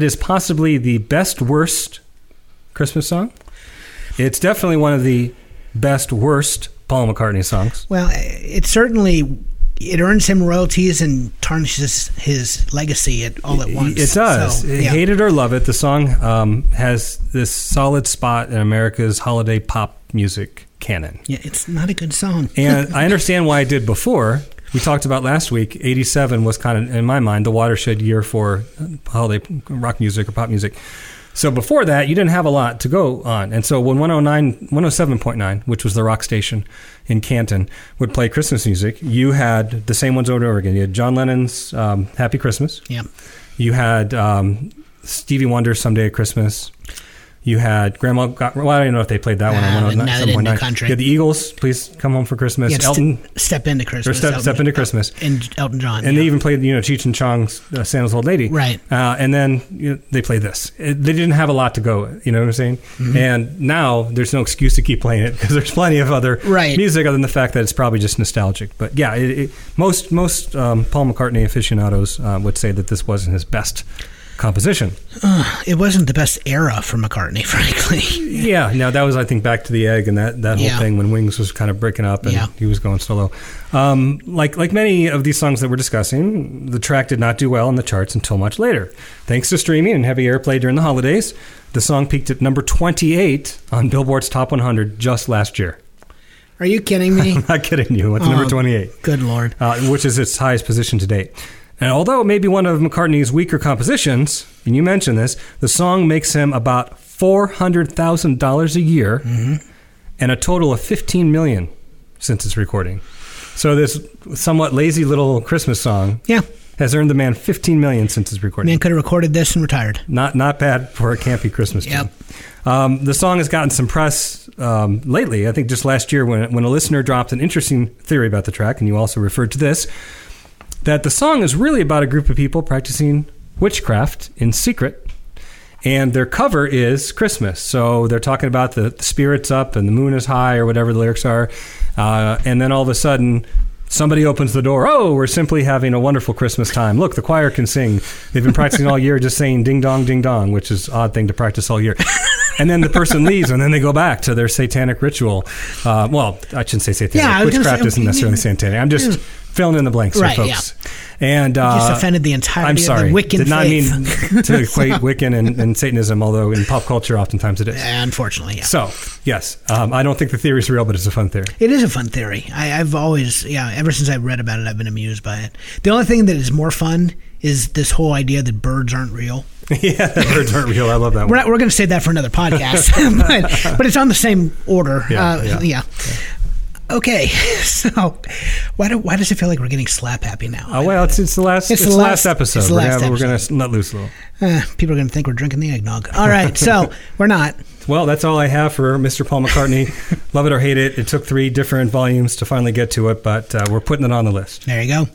It is possibly the best worst Christmas song. It's definitely one of the best worst Paul McCartney songs. Well, it certainly it earns him royalties and tarnishes his legacy at all at once. It does. So, Hate it or love it, the song um, has this solid spot in America's holiday pop music canon. Yeah, it's not a good song. And I understand why I did before. We talked about last week. '87 was kind of, in my mind, the watershed year for holiday rock music or pop music. So before that, you didn't have a lot to go on. And so when 109, 107.9, which was the rock station in Canton, would play Christmas music, you had the same ones over and over again. You had John Lennon's um, Happy Christmas. Yeah. You had um, Stevie Wonder's Someday at Christmas. You had Grandma got. Well, I don't know if they played that one. Ah, on but now they didn't do 107.9. country. You had the Eagles. Please come home for Christmas. Yeah, Elton. Ste- step into Christmas. Or step, Elton- step into Christmas. And Elton John. And yeah. they even played, you know, Cheech and Chong's uh, Santa's Old Lady. Right. Uh, and then you know, they played this. It, they didn't have a lot to go, you know what I'm saying? Mm-hmm. And now there's no excuse to keep playing it because there's plenty of other Right. music other than the fact that it's probably just nostalgic. But yeah, it, it, most most um, Paul McCartney aficionados uh, would say that this wasn't his best composition. it wasn't the best era for McCartney, frankly. Yeah, now that was I think back to the egg and that, that whole Yeah. thing when Wings was kind of breaking up and Yeah. he was going solo. Um, like like many of these songs that we're discussing, the track did not do well in the charts until much later. Thanks to streaming and heavy airplay during the holidays, the song peaked at number 28 on Billboard's Top 100 just last year. Are you kidding me? I'm not kidding you. It's number Oh, 28 Good lord. uh, which is its highest position to date. And although it may be one of McCartney's weaker compositions, and you mentioned this, the song makes him about four hundred thousand dollars a year, and a total of fifteen million since its recording. So this somewhat lazy little Christmas song Yeah. has earned the man fifteen million since its recording. Man could have recorded this and retired. Not not bad for a campy Christmas tune. Yep. Um, the song has gotten some press um, lately. I think just last year when when a listener dropped an interesting theory about the track, and you also referred to this, that the song is really about a group of people practicing witchcraft in secret. And their cover is Christmas. So they're talking about the, the spirits up and the moon is high or whatever the lyrics are. Uh, and then all of a sudden, somebody opens the door. Oh, we're simply having a wonderful Christmas time. Look, the choir can sing. They've been practicing all year just saying ding dong, ding dong, which is an odd thing to practice all year. And then the person leaves, and then they go back to their satanic ritual. Uh, well, I shouldn't say satanic. Yeah, I was gonna Witchcraft say- isn't necessarily satanic. I'm just filling in the blanks Right, here, folks. And uh, just offended the entire. I'm of the sorry. Wiccan Did not faith. mean to equate Wiccan and, and Satanism, although in pop culture, oftentimes it is. Unfortunately, yeah. So, yes, um, I don't think the theory is real, but it's a fun theory. It is a fun theory. I, I've always, yeah, ever since I've read about it, I've been amused by it. The only thing that is more fun is this whole idea that birds aren't real. yeah, the birds aren't real. I love that We're, not, we're going to save that for another podcast, but, but it's on the same order. Yeah, uh, yeah. yeah. Okay, so why do why does it feel like we're getting slap happy now? Oh, well, it's, it's the last, It's it's the last- last episode. it's the we're gonna, we're gonna episode. let loose a little. Uh, people are going to think we're drinking the eggnog. All right, so we're not. Well, that's all I have for Mr. Paul McCartney. Love it or hate it. It took three different volumes to finally get to it, but uh, we're putting it on the list. There you go.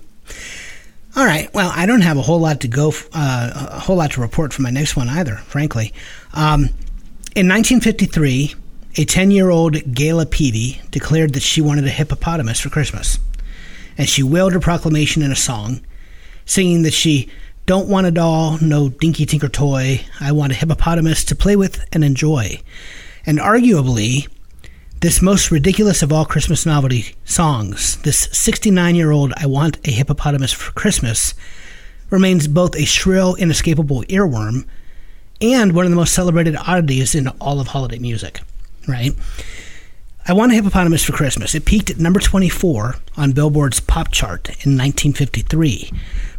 All right. Well, I don't have a whole lot to go, uh, a whole lot to report for my next one either, frankly. Um, in 1953, a 10 year old Gayla Peevey declared that she wanted a hippopotamus for Christmas. And she wailed her proclamation in a song, singing that she don't want a doll, no dinky tinker toy. I want a hippopotamus to play with and enjoy. And arguably, this most ridiculous of all Christmas novelty songs, this 69 year old I Want a Hippopotamus for Christmas, remains both a shrill, inescapable earworm and one of the most celebrated oddities in all of holiday music, right? I Want a Hippopotamus for Christmas. It peaked at number 24 on Billboard's pop chart in 1953,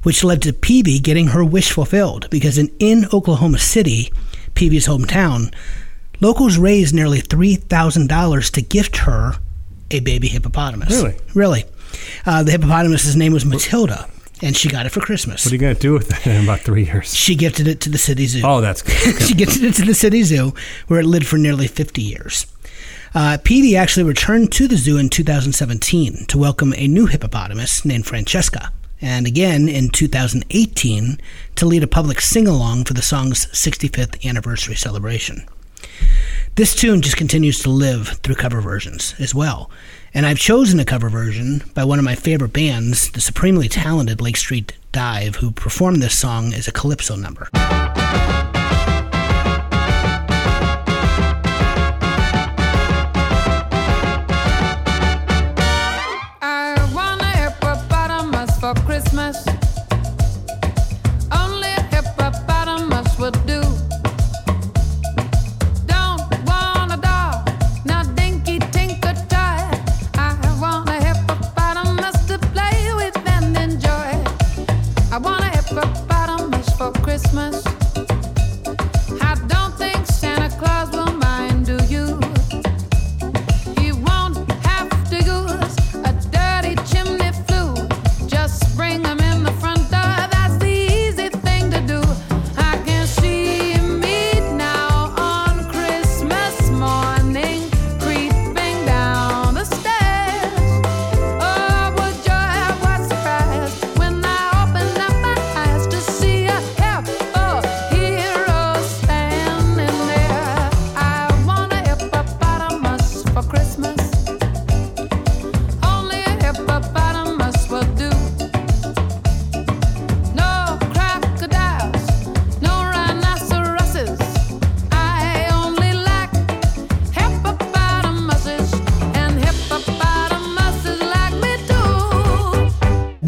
which led to Peevey getting her wish fulfilled because in, in Oklahoma City, Peevey's hometown, locals raised nearly $3,000 to gift her a baby hippopotamus. Really? Really. Uh, the hippopotamus's name was Matilda, and she got it for Christmas. What are you going to do with that in about three years? she gifted it to the city zoo. Oh, that's good. she gifted it to the city zoo, where it lived for nearly 50 years. Uh, Peevey actually returned to the zoo in 2017 to welcome a new hippopotamus named Francesca, and again in 2018 to lead a public sing along for the song's 65th anniversary celebration. this tune just continues to live through cover versions as well. And I've chosen a cover version by one of my favorite bands, the supremely talented Lake Street Dive, who performed this song as a calypso number.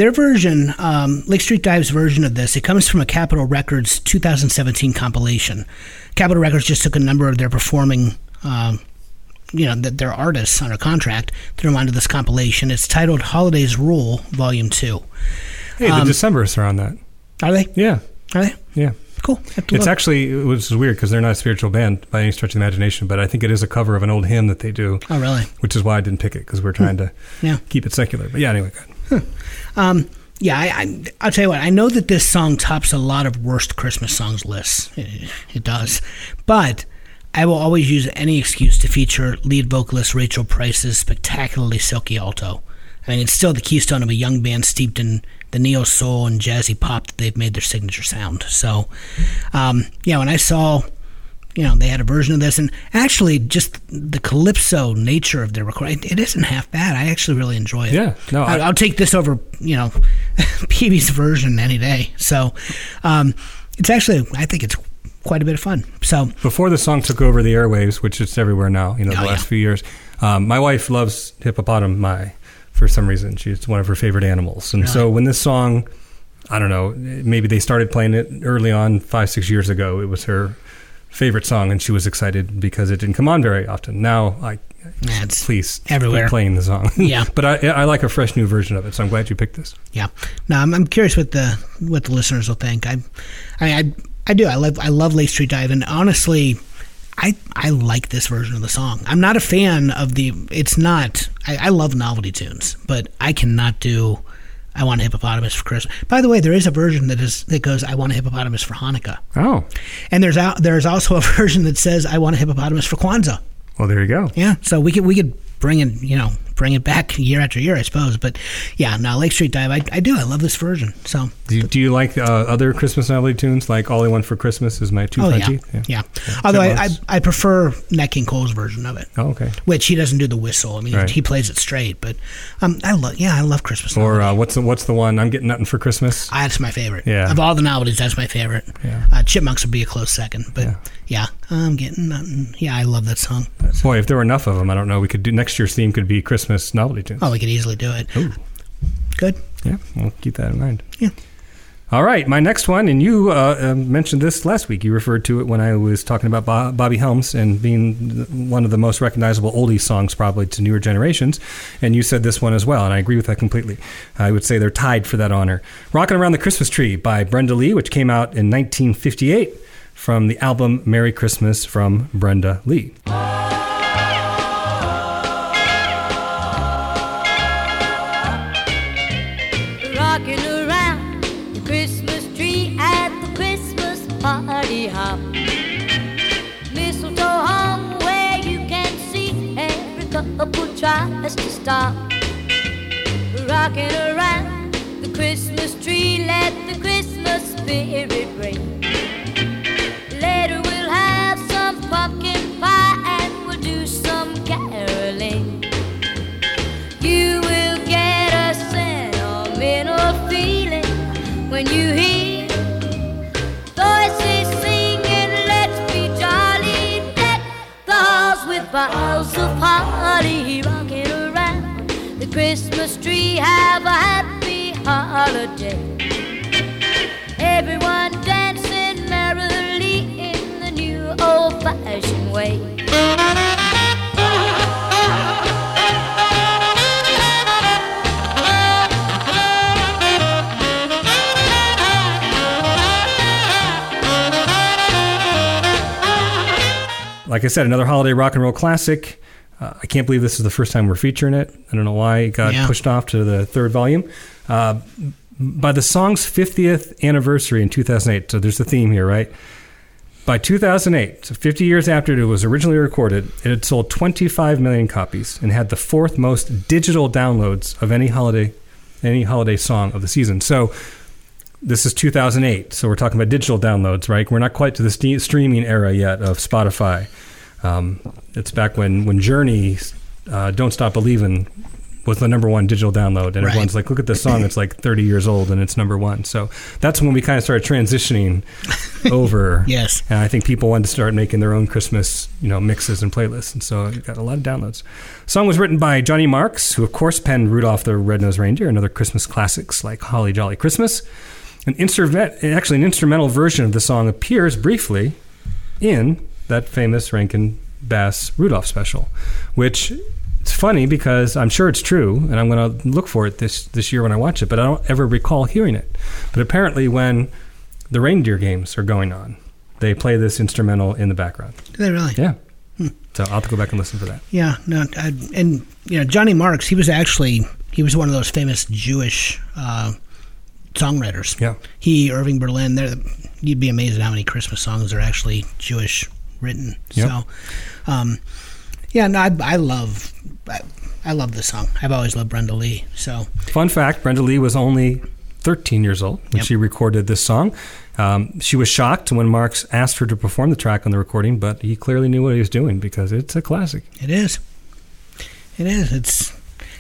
Their version, um, Lake Street Dive's version of this, it comes from a Capitol Records 2017 compilation. Capitol Records just took a number of their performing, um, you know, th- their artists under contract, threw them onto this compilation. It's titled Holidays Rule, Volume 2. Hey, the Decemberists are on that. Are they? Yeah, Are they? yeah. Cool. It's look. actually, which is weird because they're not a spiritual band by any stretch of the imagination, but I think it is a cover of an old hymn that they do, Oh, really? which is why I didn't pick it because we're trying to Yeah. keep it secular. But yeah, anyway, good. Um, yeah, I, I, I'll tell you what. I know that this song tops a lot of worst Christmas songs lists. It, it does, but I will always use any excuse to feature lead vocalist Rachel Price's spectacularly silky alto. I mean, it's still the keystone of a young band steeped in the neo soul and jazzy pop that they've made their signature sound. So, um, yeah, when I saw you know, they had a version of this, and actually, just the calypso nature of their recording, it, it isn't half bad. I actually really enjoy it. Yeah, no, I, I- I'll take this over, you know, PB's version any day. So, um, it's actually, I think it's quite a bit of fun. So, Before the song took over the airwaves, which it's everywhere now, you know, the Oh, last yeah. few years, um, my wife loves hippopotami for some reason. She's one of her favorite animals. And so when this song, I don't know, maybe they started playing it early on, five, six years ago, it was her favorite song, and she was excited because it didn't come on very often. Now, I it's please everywhere. playing the song. Yeah. but I, I like a fresh new version of it, so I'm glad you picked this. yeah. No, I'm, I'm curious what the what the listeners will think. I, I, I, I do. I love I love Lake Street Dive, and honestly, I I like this version of the song. I'm not a fan of the. It's not. I, I love novelty tunes, but I cannot do. I want a hippopotamus for Christmas. By the way, there is a version that is that goes. I want a hippopotamus for Hanukkah, Oh, and there's out there's also a version that says I want a hippopotamus for Kwanzaa. well, there you go. Yeah, so we could we could bring in, you know, bring it back year after year, I suppose. But yeah, now Lake Street Dive, I, I do. I love this version. So Do you, do you like uh, other Christmas novelty tunes, like All I Want for Christmas is My Two oh Front yeah, Teeth? yeah. Although I, I I prefer Nat King Cole's version of it, Oh, okay. which he doesn't do the whistle. I mean, Right. he plays it straight. But um, I love yeah, I love Christmas. Or uh, what's the what's the one? I'm getting nothing for Christmas. Ah, that's my favorite. Yeah. Of all the novelties, that's my favorite. Yeah. Uh, Chipmunks would be a close second, but Yeah. yeah. I'm getting nothing. Yeah, I love that song. Boy, if there were enough of them, I don't know. We could do next year's theme could be Christmas novelty tunes. Oh, we could easily do it. Good. Yeah, we'll keep that in mind. Yeah. All right, my next one, and you uh, uh, mentioned this last week. You referred to it when I was talking about Bobby Helms and being one of the most recognizable oldie songs, probably to newer generations. And you said this one as well, and I agree with that completely. I would say they're tied for that honor. "Rocking Around the Christmas Tree" by Brenda Lee, which came out in 1958 from the album "Merry Christmas" from Brenda Lee. Rocking around the Christmas tree at the Christmas party hop. Mistletoe hung where you can see every couple tries to stop. Rocking around the Christmas tree, let the Christmas spirit ring. Tree. Have a happy holiday. Everyone dancing merrily in the new old fashioned way. Like I said, another holiday rock and roll classic. Uh, I can't believe this is the first time we're featuring it. I don't know why it got Yeah. pushed off to the third volume. Uh, by the song's 50th anniversary in 2008, so there's a theme here, right? By 2008, so 50 years after it was originally recorded, it had sold 25 million copies and had the fourth most digital downloads of any holiday any holiday song of the season. So this is 2008, so we're talking about digital downloads, right? We're not quite to the ste- streaming era yet of Spotify. Um, it's back when when Journey, uh, "Don't Stop Believing," was the number one digital download, and Right. everyone's like, "Look at this song; it's like 30 years old, and it's number one." So that's when we kind of started transitioning over. Yes. and I think people wanted to start making their own Christmas, you know, mixes and playlists, and so it got a lot of downloads. The song was written by Johnny Marks, who of course penned Rudolph the Red-Nosed Reindeer and other Christmas classics like Holly Jolly Christmas. An instrument, actually, an instrumental version of the song appears briefly in that famous Rankin Bass Rudolph special, which it's funny because I'm sure it's true, and I'm going to look for it this this year when I watch it. But I don't ever recall hearing it. But apparently, when the reindeer games are going on, they play this instrumental in the background. Do they really? Yeah. So I'll have to go back and listen for that. Yeah, no, I, and you know Johnny Marks, he was actually he was one of those famous Jewish uh, songwriters. Yeah. He, Irving Berlin, there. You'd be amazed at how many Christmas songs are actually Jewish written. Yep. So, um, yeah, no, I, I love I, I love this song. I've always loved Brenda Lee. So Fun fact: Brenda Lee was only 13 years old when Yep. she recorded this song. Um, she was shocked when Marks asked her to perform the track on the recording, but he clearly knew what he was doing because it's a classic. it is, it is. It's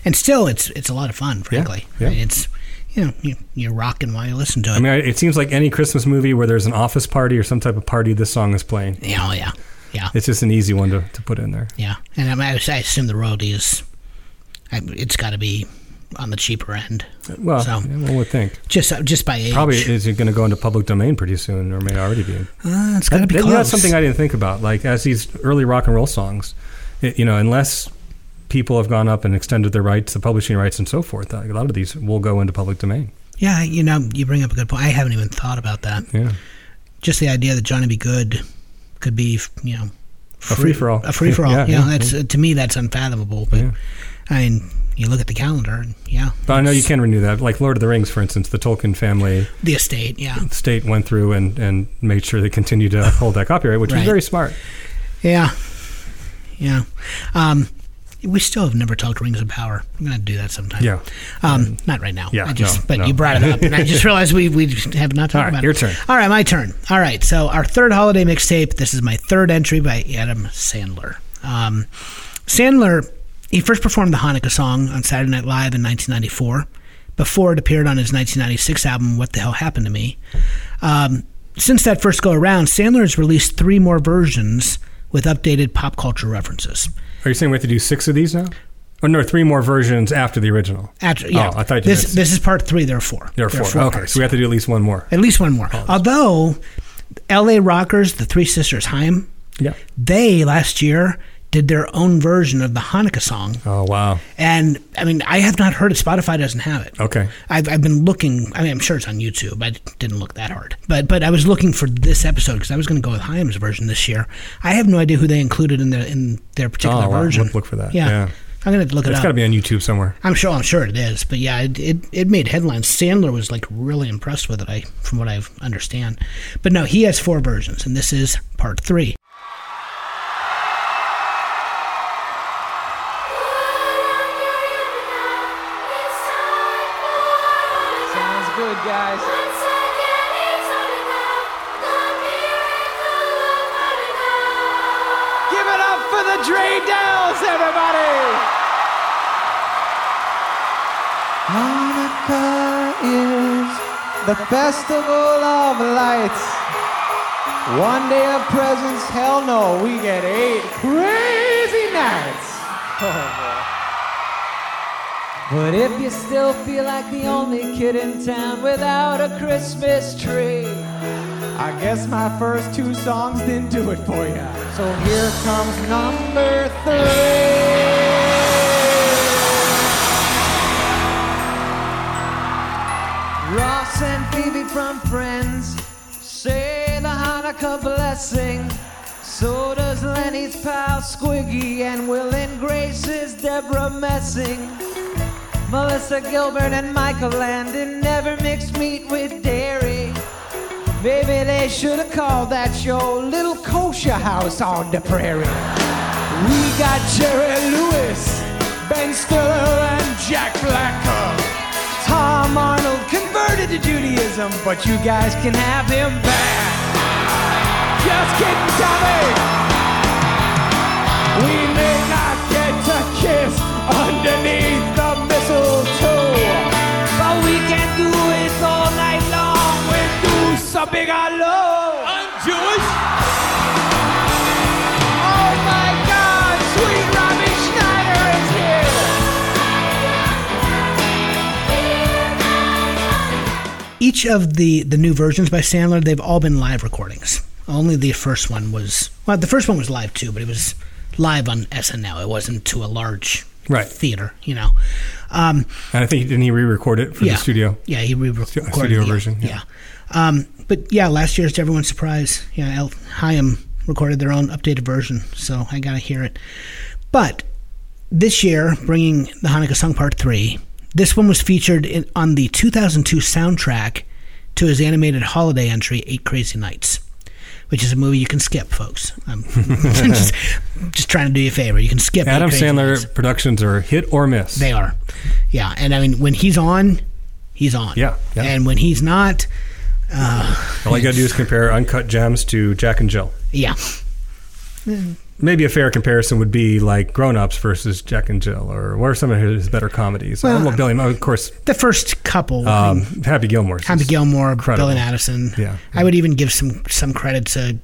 and still it's it's a lot of fun. Frankly, yeah. I mean, it's you know you, you're rocking while you listen to it. I mean, it seems like any Christmas movie where there's an office party or some type of party, this song is playing. yeah, oh, yeah, yeah. It's just an easy one to, to put in there. Yeah, and I, mean, I I assume the royalties, I, it's got to be on the cheaper end. Well, So- yeah, one would think. Just uh, just by age. Probably is it going to go into public domain pretty soon, or may already be. Uh, it's got to be That-. That's something I didn't think about. Like as these early rock and roll songs, it, you know, unless people have gone up and extended their rights, the publishing rights, and so forth, a lot of these will go into public domain. yeah, you know, you bring up a good point. I haven't even thought about that. Yeah. Just the idea that Johnny B. Goode could be, you know, A free-for-all. A free for all. Yeah, you know, yeah, that's uh, to me that's unfathomable. But Yeah. I mean, you look at the calendar, and yeah, But I know you can renew that. Like Lord of the Rings, for instance, the Tolkien family The estate, yeah, state went through and, and made sure they continued to hold that copyright, which Right. is very smart. yeah, yeah. Um, we still have never talked Rings of Power. I'm gonna do that sometime. Yeah. Um, not right now. Yeah, I just, no, but no. you brought it up, and I just realized we we have not talked All right, about your it. turn. All right, my turn. All right, so our third holiday mixtape. This is my third entry by Adam Sandler. Um, Sandler, he first performed the Hanukkah song on Saturday Night Live in 1994. Before it appeared on his 1996 album, What the Hell Happened to Me. Um, since that first go around, Sandler has released three more versions with updated pop culture references. Are you saying we have to do six of these now? Or no, three more versions after the original. After, oh, yeah, Oh, I thought you this this is part three. There are four. There are four. okay, parts. so we have to do at least one more. At least one more. Oh. Although, L.A. Rockers, the Three Sisters Haim, Yeah. they last year did their own version of the Hanukkah song. Oh wow. And I mean, I have not heard it. Spotify doesn't have it. Okay. I've, I've been looking. I mean, I'm sure it's on YouTube. I didn't look that hard, but but I was looking for this episode because I was going to go with Haim's version this year. I have no idea who they included in their in their particular Oh, wow. version. Look- look for that. Yeah, Yeah. I'm going to look it It's up. It's got to be on YouTube somewhere. I'm sure. I'm sure it is. But yeah, it, it it made headlines. Sandler was like really impressed with it. I from what I understand. But no, he has four versions, and this is part three. Good, guys. Give it up for the Dre Dells, everybody! Hanukkah is the Festival of Lights. One day of presents, hell no, we get eight crazy nights. Oh, But if you still feel like the only kid in town without a Christmas tree, I guess my first two songs didn't do it for you. So here comes number three. Ross and Phoebe from Friends say the Hanukkah blessing. So does Lenny's pal Squiggy and Will and Grace's Debra Messing. Melissa Gilbert and Michael Landon never mixed meat with dairy. Maybe they should have called that show Little Kosher House on the Prairie. We got Jerry Lewis, Ben Stiller, and Jack Blacker. Tom Arnold converted to Judaism, but you guys can have him back. Just kidding, Tommy. We may not get to kiss underneath the mistletoe, but we can do it all night long with do something I love. I'm Jewish. Oh my God, sweet Robbie Schneider is here. Each of the the new versions by Sandler, they've all been live recordings. Only the first one was well, the first one was live too, but it was live on SNL. It wasn't to a large Right. theater, you know. Um, And I think didn't he re-record it for yeah, the studio? Yeah, he re-recorded studio version, Yeah. yeah. Um, but yeah, last year's to everyone's surprise, yeah, El Chaim recorded their own updated version, so I gotta hear it. But this year, bringing the Hanukkah Song Part Three, this one was featured in, on the 2002 soundtrack to his animated holiday entry, Eight Crazy Nights. Which is a movie you can skip, folks. I'm just, just trying to do you a favor. You can skip. Adam Sandler Nights. productions are hit or miss. They are. Yeah. And I mean, when he's on, he's on. Yeah, yeah. And when he's not, uh, All you got to do is compare Uncut Gems to Jack and Jill. yeah. Maybe a fair comparison would be like Grown Ups versus Jack and Jill, or what are some of his better comedies? Well, well, Billy, of course, The first couple. um, Happy Gilmore. Happy Gilmore, incredible. Bill and Addison. Yeah. I would even give some some credit to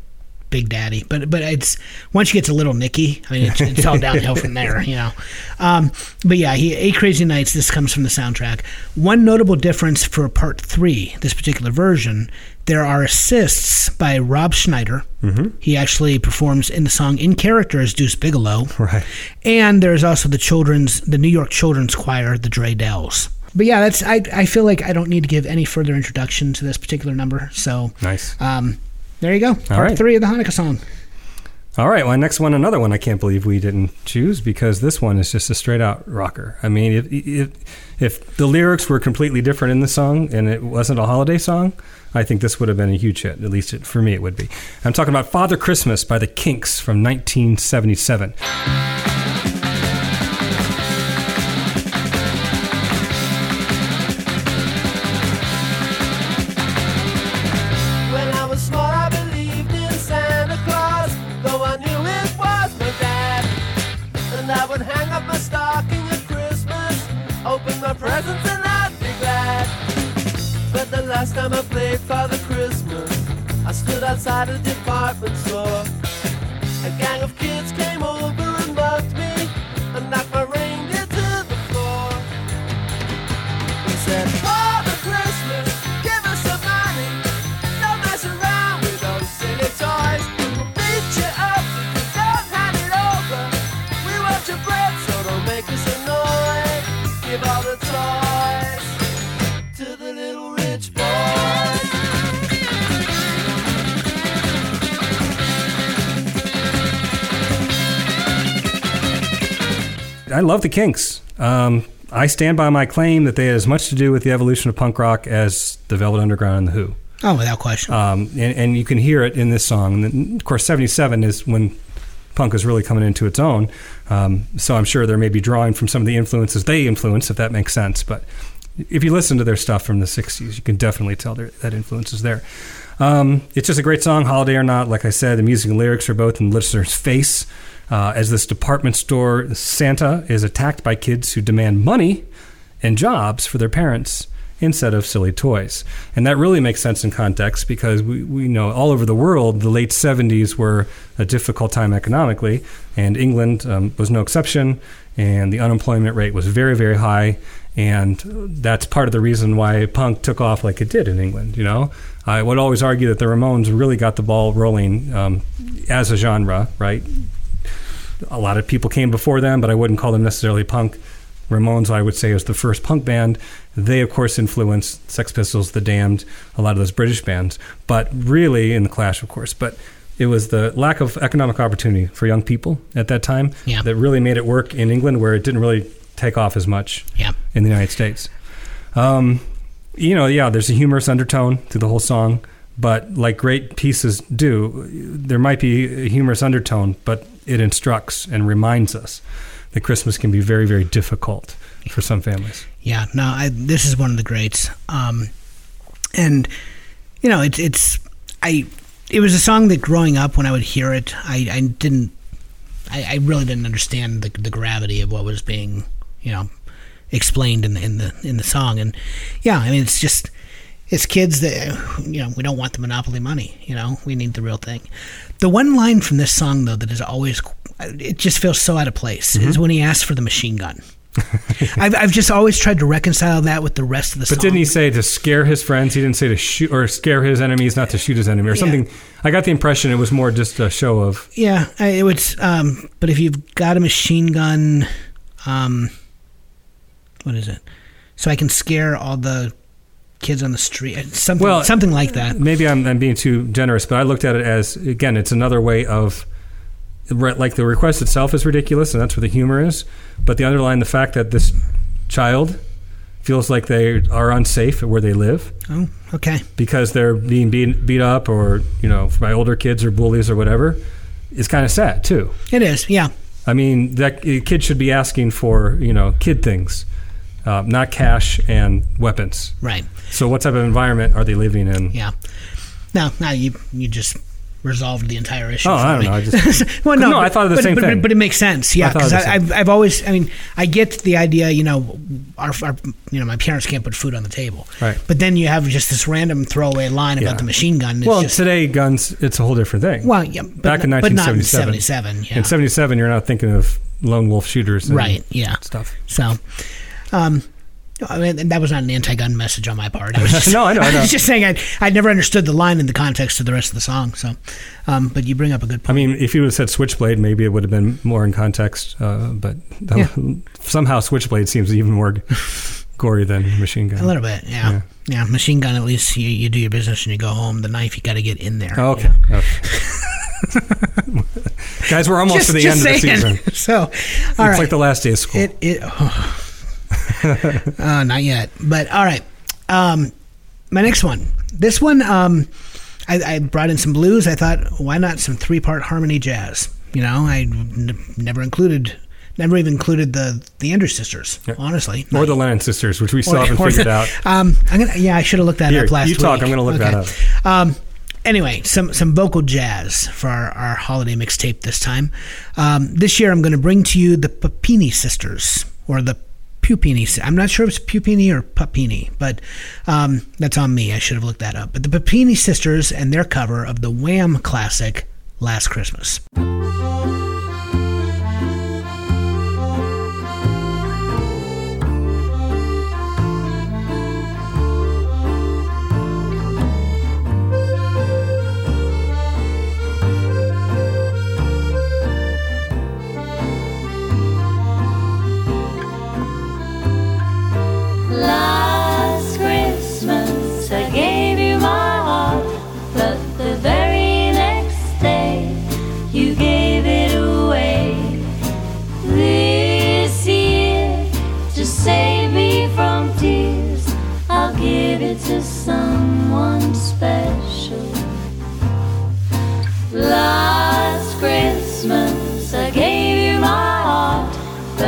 Big Daddy, but but it's once you get to Little Nicky, I mean, it's, it's all downhill from there, you know. Um, but yeah, he Eight Crazy Nights. This comes from the soundtrack. One notable difference for Part Three, this particular version, there are assists by Rob Schneider. Mm-hmm. He actually performs in the song in character as Deuce Bigalow. Right. And there's also the children's, the New York Children's Choir, the Dre Dells. But yeah, that's I. I feel like I don't need to give any further introduction to this particular number. So Nice. um, there you go. Part right. three of the Hanukkah song. All right, well, next one, another one I can't believe we didn't choose because this one is just a straight out rocker. I mean, if, if, if the lyrics were completely different in the song and it wasn't a holiday song, I think this would have been a huge hit. At least it, for me, it would be. I'm talking about Father Christmas by the Kinks from 1977. Last time I played Father Christmas, I stood outside a department store. A gang of kids came I love the Kinks. Um, I stand by my claim that they had as much to do with the evolution of punk rock as the Velvet Underground and the Who. Oh, without question. Um, and, and you can hear it in this song. And then, of course, 77 is when punk is really coming into its own. Um, so I'm sure they're maybe drawing from some of the influences they influence, if that makes sense. But if you listen to their stuff from the 60s, you can definitely tell that influence is there. Um, it's just a great song, holiday or not. Like I said, the music and lyrics are both in the listener's face. Uh, as this department store Santa is attacked by kids who demand money and jobs for their parents instead of silly toys. And that really makes sense in context because we, we know all over the world the late 70s were a difficult time economically, and England um, was no exception, and the unemployment rate was very, very high. And that's part of the reason why punk took off like it did in England. You know, I would always argue that the Ramones really got the ball rolling um, as a genre, right? A lot of people came before them, but I wouldn't call them necessarily punk. Ramones, I would say, was the first punk band. They, of course, influenced Sex Pistols, The Damned, a lot of those British bands, but really in the Clash, of course. But it was the lack of economic opportunity for young people at that time Yeah. that really made it work in England, where it didn't really take off as much Yeah. in the United States. Um, you know, yeah, there's a humorous undertone to the whole song, but like great pieces do, there might be a humorous undertone, but it instructs and reminds us that Christmas can be very, very difficult for some families. Yeah, no, I, this is one of the greats. Um, and you know, it's it's I it was a song that growing up when I would hear it, I, I didn't I, I really didn't understand the the gravity of what was being you know explained in the in the in the song. And yeah, I mean, it's just it's kids that you know we don't want the monopoly money. You know, we need the real thing. The one line from this song though that is always it just feels so out of place is when he asks for the machine gun. I've, I've just always tried to reconcile that with the rest of the But song. But didn't he say to scare his friends? He didn't say to shoot or scare his enemies, not to shoot his enemy, or Yeah. something. I got the impression it was more just a show of Yeah, it was. Um, but if you've got a machine gun, um, what is it? So I can scare all the kids on the street. Something, Well, something like that. maybe I'm, I'm being too generous, but I looked at it as again, it's another way of like the request itself is ridiculous, and that's where the humor is. But the underlying the fact that this child feels like they are unsafe where they live Oh, okay. because they're being beat, beat up or you know by older kids or bullies or whatever is kind of sad too. It is. Yeah. I mean, that eh, kid should be asking for you know kid things, uh, not cash and weapons. Right. So, what type of environment are they living in? Yeah. No, no, you you just resolved the entire issue. Oh, I don't me. know. I just well, no, No, I thought of the but, same but, thing. But it makes sense, yeah. I thought of Because I've, I've always, I mean, I get the idea. You know, our, our, you know, my parents can't put food on the table. Right. But then you have just this random throwaway line Yeah. about the machine gun. It's well, just, today guns it's a whole different thing. well, yeah, but, back in but in 1977. 77, yeah. In 77, you're not thinking of lone wolf shooters, and Right, yeah. stuff. So, um, I mean, that was not an anti-gun message on my part. I was just, No, I know, I know. was just saying I I never understood the line in the context of the rest of the song. So, um, but you bring up a good point. I mean, if you would have said Switchblade, maybe it would have been more in context. Uh, but Yeah. somehow Switchblade seems even more gory than Machine Gun. a little bit, yeah. yeah, Machine gun. At least you, you do your business and you go home. The knife, you got to get in there. Oh, okay. okay. Guys, we're almost Just- to the end of the season. so, it's right. like the last day of school. It it. uh, not yet, but all right. Um, my next one. This one, um, I, I brought in some blues. I thought, why not some three-part harmony jazz? You know, I n- never included, never even included the the Andrews sisters. Honestly, or the Lennon sisters, which we still haven't or- figured out. Um, I'm gonna. Yeah, I should have looked that Here, up last you week. talk, I'm gonna look that up Um, anyway, some some vocal jazz for our, our holiday mixtape this time. Um, this year, I'm going to bring to you the Papini sisters or the Puppini. I'm not sure if it's Puppini or Papini, but um, that's on me. I should have looked that up. But the Papini sisters and their cover of the Wham classic "Last Christmas."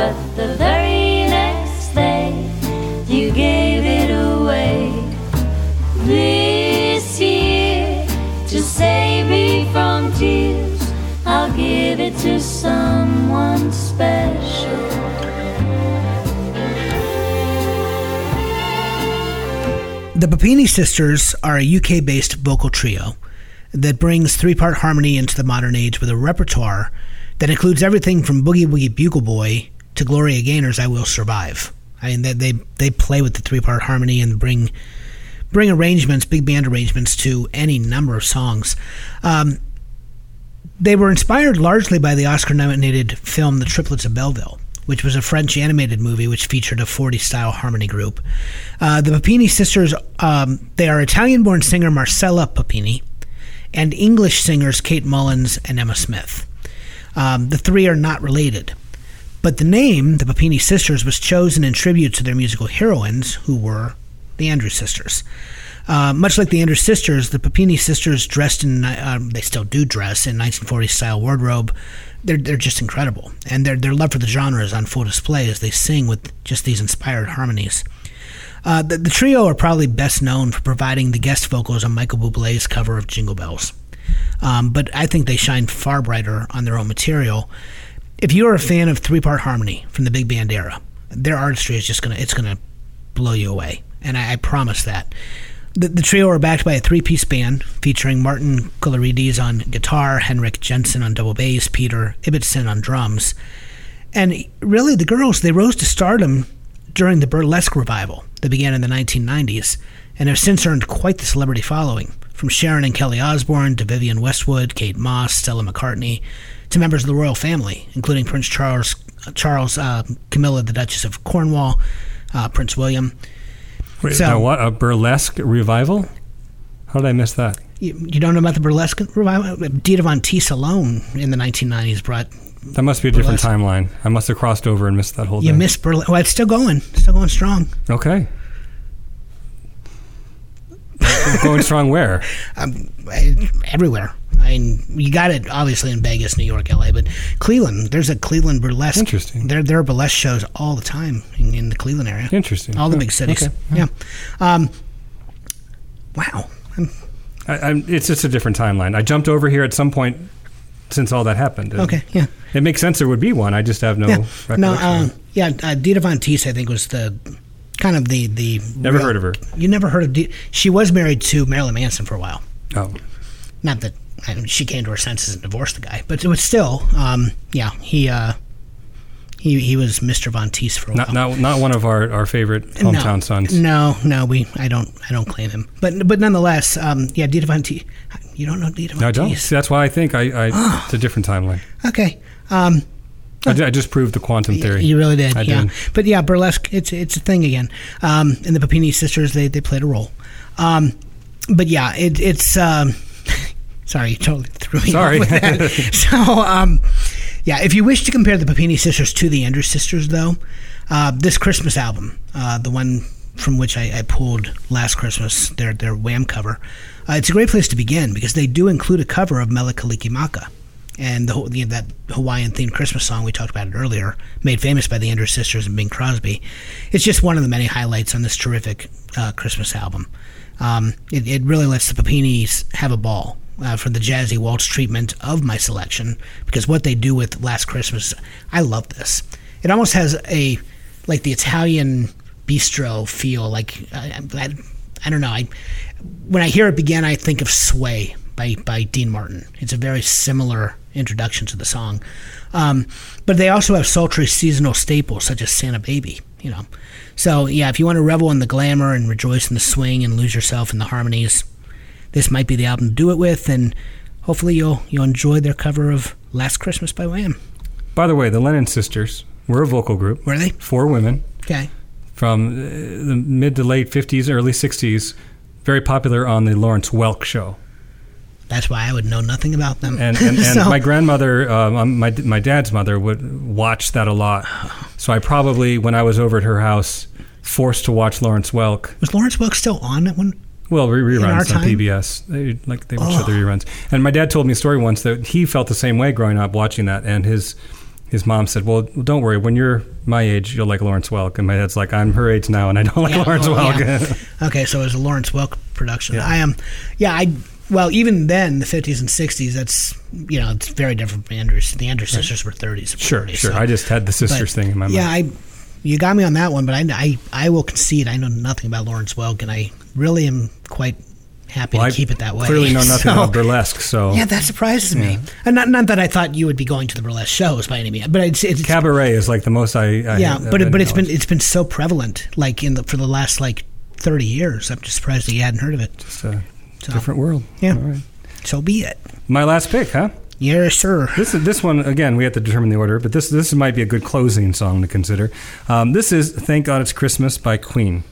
But the very next day you gave it away. This year, to save me from tears, I'll give it to someone special. The Papini Sisters are a UK based vocal trio that brings three part harmony into the modern age with a repertoire that includes everything from Boogie Woogie Bugle Boy to Gloria Gaynor's I Will Survive. I mean, they, they, play with the three part harmony and bring bring arrangements, big band arrangements, to any number of songs. Um, they were inspired largely by the Oscar nominated film The Triplets of Belleville, which was a French animated movie which featured a 40 style harmony group. Uh, the Puppini sisters, um, they are Italian born singer Marcella Puppini and English singers Kate Mullins and Emma Smith. Um, the three are not related. But the name, the Puppini sisters, was chosen in tribute to their musical heroines, who were the Andrews sisters. Uh, much like the Andrews sisters, the Puppini sisters dressed in, um, they still do dress in 1940s style wardrobe. They're, they're just incredible. And their, their love for the genre is on full display as they sing with just these inspired harmonies. Uh, the, the trio are probably best known for providing the guest vocals on Michael Bublé's cover of Jingle Bells. Um, but I think they shine far brighter on their own material. If you're a fan of three part harmony from the big band era, their artistry is just gonna it's gonna blow you away, and I, I promise that. The, the trio are backed by a three piece band featuring Martin Kolarides on guitar, Henrik Jensen on double bass, Peter Ibbotson on drums. And really, the girls, they rose to stardom during the burlesque revival that began in the 1990s and have since earned quite the celebrity following. From Sharon and Kelly Osbourne to Vivienne Westwood, Kate Moss, Stella McCartney, to members of the royal family, including Prince Charles, Charles uh, Camilla, the Duchess of Cornwall, uh, Prince William. Wait, So- what? A burlesque revival? How did I miss that? You, you don't know about the burlesque revival? Dita Von Teese alone in the 1990s brought. That must be a different timeline. I must have crossed over and missed that whole You thing. missed burlesque. Well, it's still going. Still going strong. okay. Going strong where? um, everywhere. I mean, you got it obviously in Vegas, New York, LA, but Cleveland. There's a Cleveland burlesque. Interesting. There, there are burlesque shows all the time in, in the Cleveland area. Interesting. All the Oh, big cities. okay. Yeah. Um, wow. I'm, I, I'm, it's just a different timeline. I jumped over here at some point since all that happened. okay. Yeah. It makes sense there would be one. I just have no yeah. recollection. No. Uh, yeah. Uh, Dita Von Teese, I think, was the kind of the the. Never real- heard of her. You never heard of? Dita, she was married to Marilyn Manson for a while. Oh. Not that I mean, she came to her senses and divorced the guy, but it was still, um, yeah, he uh, he he was Mr. Von Teese for a Not, while. not not one of our, our favorite hometown no, sons. No, no, we I don't I don't claim him, but but nonetheless, um, yeah, Dita Von Teese. You don't know Dita Von No, I don't. Teese? See, that's why I think I, I it's a different timeline. Okay, um, I, I just proved the quantum theory. you really did, I yeah. did. But yeah, burlesque, it's it's a thing again. Um, and the Puppini sisters, they they played a role. Um, but yeah, it, it's. Um, sorry, you totally threw me Sorry. off with that. so, um, yeah, if you wish to compare the Puppini sisters to the Andrews sisters, though, uh, this Christmas album, uh, the one from which I, I pulled last Christmas, their their Wham cover, uh, it's a great place to begin because they do include a cover of Mele Kalikimaka and the, whole- the that Hawaiian themed Christmas song we talked about it earlier, made famous by the Andrews sisters and Bing Crosby. It's just one of the many highlights on this terrific uh, Christmas album. Um, it, it really lets the Puppinis have a ball uh, for the jazzy waltz treatment of my selection because what they do with Last Christmas, I love this. It almost has a like the Italian bistro feel. Like I, I, I don't know. I when I hear it begin, I think of Sway by by Dean Martin. It's a very similar introduction to the song, um, but they also have sultry seasonal staples such as Santa Baby. You know, so yeah, if you want to revel in the glamour and rejoice in the swing and lose yourself in the harmonies, this might be the album to do it with, and hopefully you'll you'll enjoy their cover of Last Christmas by Wham. By the way, the Lennon sisters were a vocal group. Were they? Four women Okay. from uh, the mid to late 50s, early 60s. Very popular on the Lawrence Welk show. That's why I would know nothing about them. And, and, and So- my grandmother, um, my, my dad's mother, would watch that a lot. So I probably, when I was over at her house, forced to watch Lawrence Welk. was Lawrence Welk still on at one? Well, re- reruns on? PBS. They like they would show Oh. the reruns. And my dad told me a story once that he felt the same way growing up watching that. And his his mom said, "Well, don't worry. When you're my age, you'll like Lawrence Welk." And my dad's like, "I'm her age now, and I don't like Yeah, Lawrence oh, Welk." yeah. Okay, so it was a Lawrence Welk production. Yeah. I am, yeah, I. Well, even then, the fifties and sixties, that's you know, it's very different from Andrews. The Andrews sisters were thirties. sure, sure. I just had the sisters thing in my mind. Yeah, I, you got me on that one, but I, I, I will concede I know nothing about Lawrence Welk, and I really am quite happy Well, to I keep it that way. Clearly know nothing So- about burlesque, so Yeah, that surprises me. And not, not that I thought you would be going to the burlesque shows by any means, but it's, it's cabaret is like the most I. I yeah, but it, but it's been it's been so prevalent, like in the for the last like thirty years. I'm just surprised that you hadn't heard of it. It's a uh, So, different world. Yeah. All right. So be it. My last pick, huh? Yes, sir. This is this one again. We have to determine the order, but this this might be a good closing song to consider. Um, this is "Thank God It's Christmas" by Queen.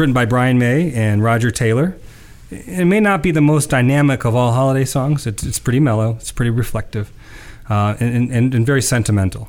Written by Brian May and Roger Taylor. It may not be the most dynamic of all holiday songs. It's, it's pretty mellow. It's pretty reflective, uh, and, and, and very sentimental.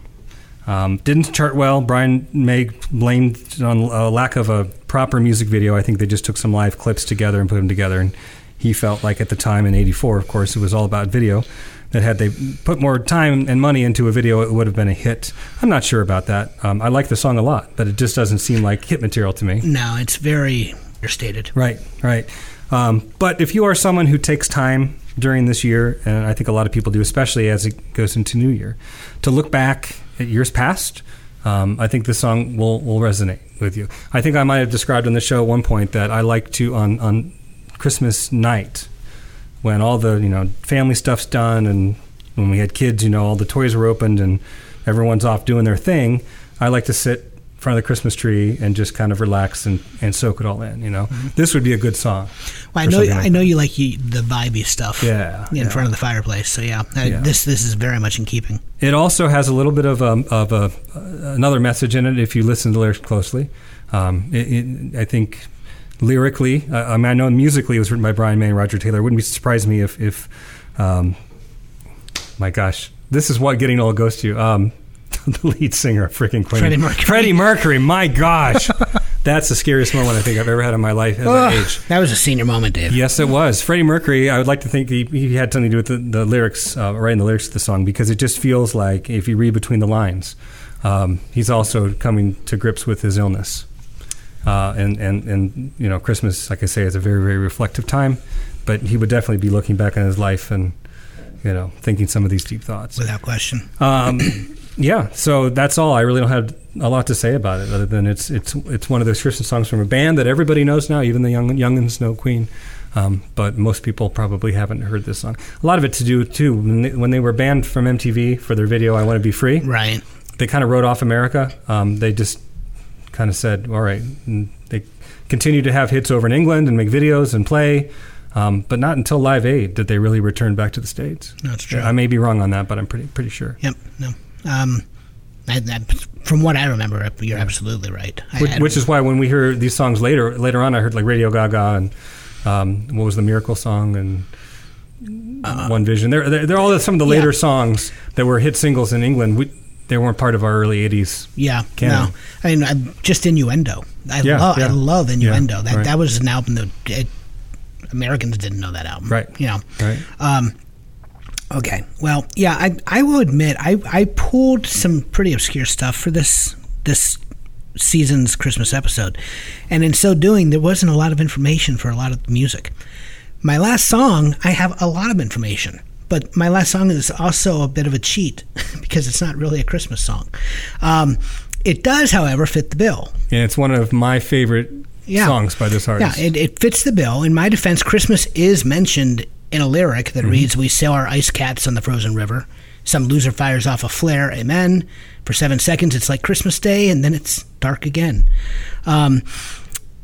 Um, didn't chart well. Brian May blamed on a lack of a proper music video. I think they just took some live clips together and put them together. And he felt like at the time in '84, of course, it was all about video. That had they put more time and money into a video, it would have been a hit. I'm not sure about that. Um, I like the song a lot, but it just doesn't seem like hit material to me. No, it's very understated. Right, right. Um, but if you are someone who takes time during this year, and I think a lot of people do, especially as it goes into New Year, to look back at years past, um, I think this song will, will resonate with you. I think I might have described on the show at one point that I like to on on Christmas night when all the you know family stuff's done and when we had kids, you know all the toys were opened and everyone's off doing their thing. I like to sit in front of the Christmas tree and just kind of relax and, and soak it all in. You know, this would be a good song. Well, I know like I know you like you, the vibey stuff. Yeah, in yeah. front of the fireplace. So yeah, I- Yeah. this this is very much in keeping. It also has a little bit of a, of a another message in it if you listen to the lyrics closely. Um, it, it, I think lyrically, uh, I mean, I know musically it was written by Brian May and Roger Taylor. It wouldn't be surprise me if, if um, my gosh, this is what getting old goes to. Um, the lead singer of freaking Queen, Freddie Mercury. Freddie Mercury. My gosh, that's the scariest moment I think I've ever had in my life as an age. that was a senior moment, Dave. Yes, it was. Freddie Mercury, I would like to think he, he had something to do with the, the lyrics, uh, writing the lyrics to the song, because it just feels like, if you read between the lines, um, he's also coming to grips with his illness. Uh, and, and, and, you know, Christmas, like I say, is a very, very reflective time, but he would definitely be looking back on his life and, you know, thinking some of these deep thoughts. Without question. Um, yeah, so that's all. I really don't have a lot to say about it, other than it's it's it's one of those Christmas songs from a band that everybody knows now, even the young youngins know Queen. Um, but most people probably haven't heard this song. A lot of it to do too when they, when they were banned from MTV for their video "I Want to Be Free." Right. They kind of wrote off America. Um, they just kind of said, "All right." And they continued to have hits over in England and make videos and play. Um, but not until Live Aid did they really return back to the states. That's true. I may be wrong on that, but I'm pretty pretty sure. Yep. No. Um, I, I, from what I remember, you're absolutely right. Which, I- which is why when we hear these songs later later on, I heard like Radio Gaga and um, what was the Miracle song and One Vision. They're, they're they're all some of the later Yeah. songs that were hit singles in England. We, they weren't part of our early '80s. Yeah, canon. no. I mean, I, just innuendo. I Yeah, love, yeah. I love innuendo. Yeah, that right. that was an album that it Americans didn't know that album. Right. You know. Right. Um, okay. Well, yeah, I I will admit I I pulled some pretty obscure stuff for this this season's Christmas episode, and in so doing, there wasn't a lot of information for a lot of the music. My last song, I have a lot of information, but my last song is also a bit of a cheat because it's not really a Christmas song. Um, it does, however, fit the bill. And it's one of my favorite Yeah. songs by this artist. Yeah, it, it fits the bill. In my defense, Christmas is mentioned in a lyric that reads, We sail our ice cats on the frozen river. Some loser fires off a flare, amen. For seven seconds, it's like Christmas Day, and then it's dark again. Um,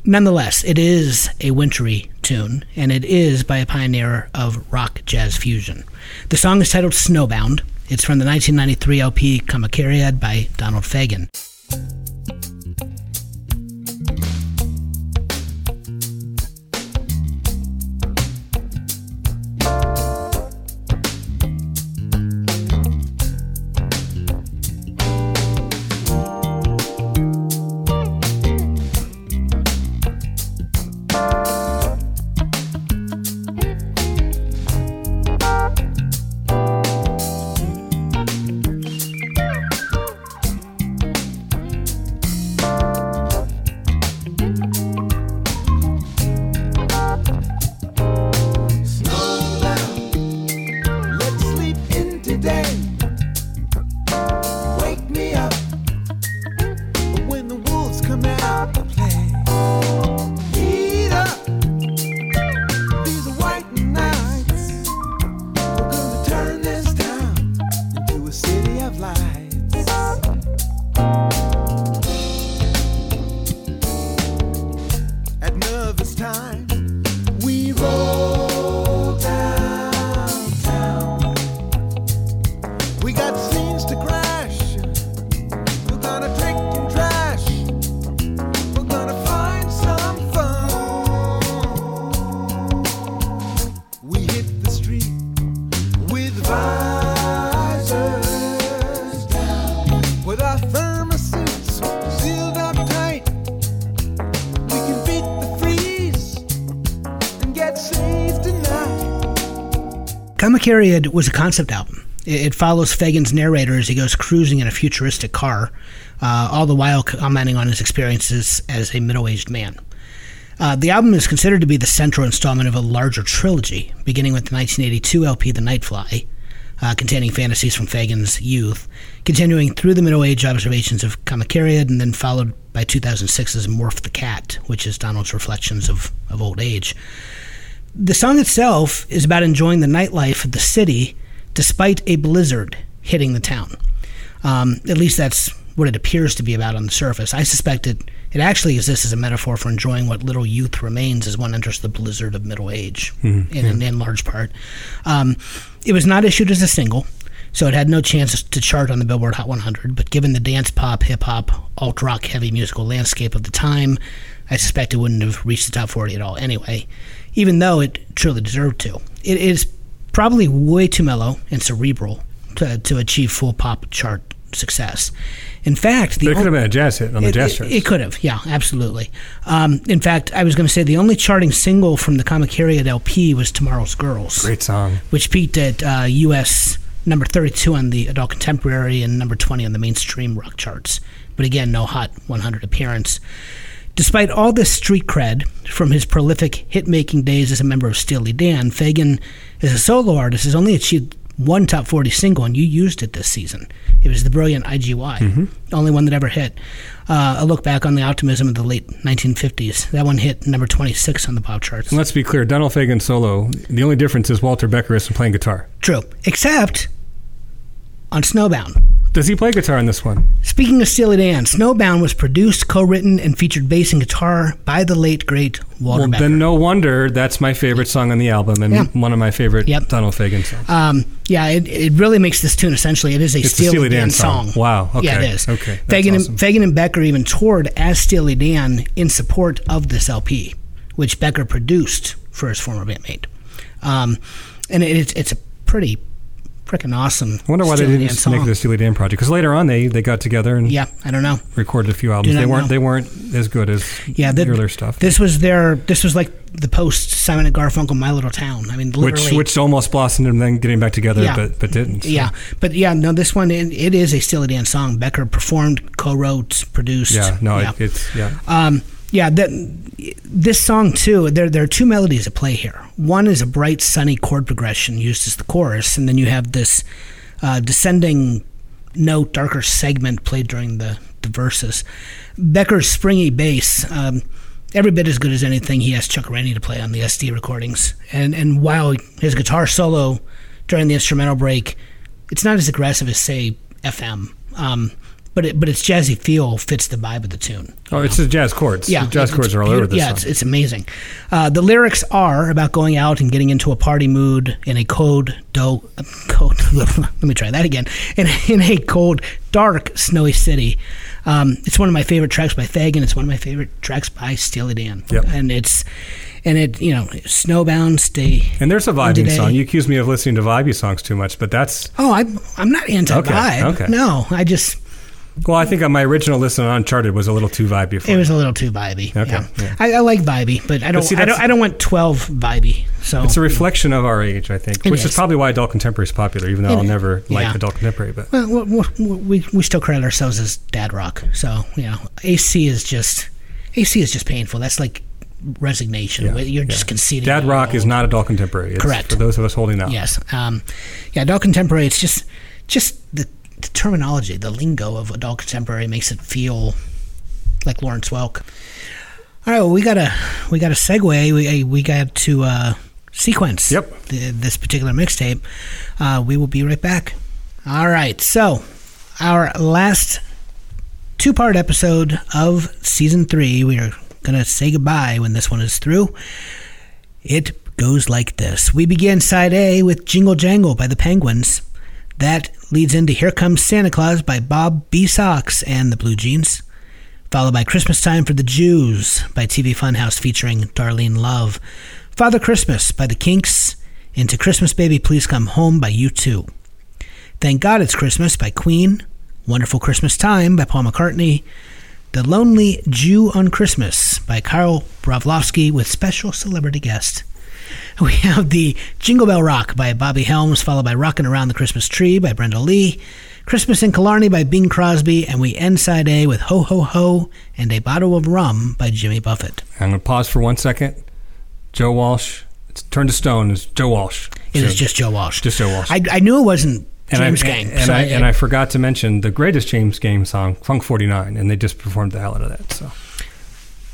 nonetheless, it is a wintry tune, and it is by a pioneer of rock jazz fusion. The song is titled Snowbound. It's from the 1993 LP Kamakiriad by Donald Fagen. Kamakiriad was a concept album. It, it follows Fagen's narrator as he goes cruising in a futuristic car, uh, all the while commenting on his experiences as a middle aged man. Uh, the album is considered to be the central installment of a larger trilogy, beginning with the 1982 LP The Nightfly, uh, containing fantasies from Fagen's youth, continuing through the middle age observations of Kamakiriad, and then followed by 2006's Morph the Cat, which is Donald's reflections of, of old age. The song itself is about enjoying the nightlife of the city despite a blizzard hitting the town. Um, at least that's what it appears to be about on the surface. I suspect it, it actually exists as a metaphor for enjoying what little youth remains as one enters the blizzard of middle age, in, in, in large part. Um, it was not issued as a single, so it had no chance to chart on the Billboard Hot 100, but given the dance pop, hip hop, alt rock heavy musical landscape of the time, I suspect it wouldn't have reached the top 40 at all anyway, even though it truly deserved to. It is probably way too mellow and cerebral to, to achieve full pop chart success. In fact, the it could have been a jazz hit on the it, jazz it, charts. it could have, yeah, absolutely. Um, in fact, I was going to say the only charting single from the Kamakiriad LP was "Tomorrow's Girls," Great song. which peaked at uh, U.S. number 32 on the adult contemporary and number 20 on the mainstream rock charts. But again, no Hot 100 appearance. Despite all this street cred from his prolific hit-making days as a member of Steely Dan, Fagen, as a solo artist, has only achieved one top 40 single, and you used it this season. It was the brilliant IGY, the only one that ever hit. Uh, a look back on the optimism of the late 1950s. That one hit number 26 on the pop charts. And let's be clear, Donald Fagen solo. The only difference is Walter Becker isn't playing guitar. True, except on Snowbound. Does he play guitar in this one? Speaking of Steely Dan, Snowbound was produced, co-written, and featured bass and guitar by the late great Walter well, Becker. then no wonder that's my favorite song on the album and Yeah. one of my favorite Yep. Donald Fagen songs. Um, yeah, it, it really makes this tune essentially. It is a It's a Steely, Steely Dan, Dan song. song. Wow, okay, Yeah, it is. okay, Fagen, awesome. and, Fagen and Becker even toured as Steely Dan in support of this LP, which Becker produced for his former bandmate. Um, and it, it's it's a pretty freaking awesome. I wonder why Steely they didn't song. make the Steely Dan project because later on they, they got together and Yeah, I don't know. recorded a few albums. They weren't know. they weren't as good as Yeah, the earlier stuff. This was their. This was like the post Simon and Garfunkel My Little Town. I mean, which which almost blossomed and then getting back together, Yeah. but but didn't. so. yeah, but yeah, no, this one it, it is a Steely Dan song. Becker performed, co-wrote, produced. yeah. No, yeah. It, it's yeah. Um, yeah, that, this song too. There, there are two melodies at play here. One is a bright, sunny chord progression used as the chorus, and then you have this uh, descending note, darker segment played during the, the verses. Becker's springy bass, um, every bit as good as anything he asked Chuck Rainey to play on the SD recordings. And and while his guitar solo during the instrumental break, it's not as aggressive as say FM. Um, but it, but its jazzy feel fits the vibe of the tune. Oh, it's the jazz chords. Yeah, the jazz chords are all over this Yeah, it's, it's amazing. Uh, the lyrics are about going out and getting into a party mood in a cold, do, cold. let me try that again. In, in a cold, dark, snowy city. Um, it's one of my favorite tracks by Fagen. It's one of my favorite tracks by Steely Dan. Yep. And it's and it you know snowbound stay. and there's a vibing song. You accuse me of listening to vibey songs too much, but that's Oh, I'm I'm not anti vibe. Okay, okay. No, I just well. I think on my original listen on Uncharted was a little too vibey. For it me. was a little too vibey. Okay, Yeah. yeah. I, I like vibey, but I don't. see, I don't. I don't want twelve vibey. So It's a reflection of our age, I think, which is. is. probably why adult contemporary is popular, even though It- I'll never like yeah. adult contemporary. But Well, we, we, we, we still credit ourselves as dad rock. So, you know, AC is just AC is just painful. That's like resignation. Yeah, You're yeah. just conceding. dad rock is not adult contemporary. It's Correct. For those of us holding out. Yes. Um, yeah, adult contemporary. It's just just the, the terminology, the lingo of adult contemporary makes it feel like Lawrence Welk. All right, well, we got a we got a segue. We we got to uh, sequence. Yep. The, this particular mixtape. Uh, we will be right back. All right. So, our last two part episode of season three. We are gonna say goodbye when this one is through. It goes like this. We begin side A with Jingle Jangle by the Penguins. That leads into Here Comes Santa Claus by Bob B. Soxx and the Blue Jeans. Followed by Christmas Time for the Jews by TV Funhouse featuring Darlene Love. Father Christmas by the Kinks. Into Christmas Baby Please Come Home by U2. Thank God It's Christmas by Queen. Wonderful Christmas Time by Paul McCartney. The Lonely Jew on Christmas by Karl Broflovski with special celebrity guest. We have the Jingle Bell Rock by Bobby Helms, followed by Rockin' Around the Christmas Tree by Brenda Lee, Christmas in Killarney by Bing Crosby, and we end side A with Ho Ho Ho and a Bottle of Rum by Jimmy Buffett. I'm going to pause for one second. Joe Walsh. It's Turn to Stone is Joe Walsh. It is So- just Joe Walsh. Just Joe Walsh. I, I knew it wasn't and James I, Gang. And, so I, and I forgot to mention the greatest James Gang song, Funk 49, and they just performed the hell out of that. So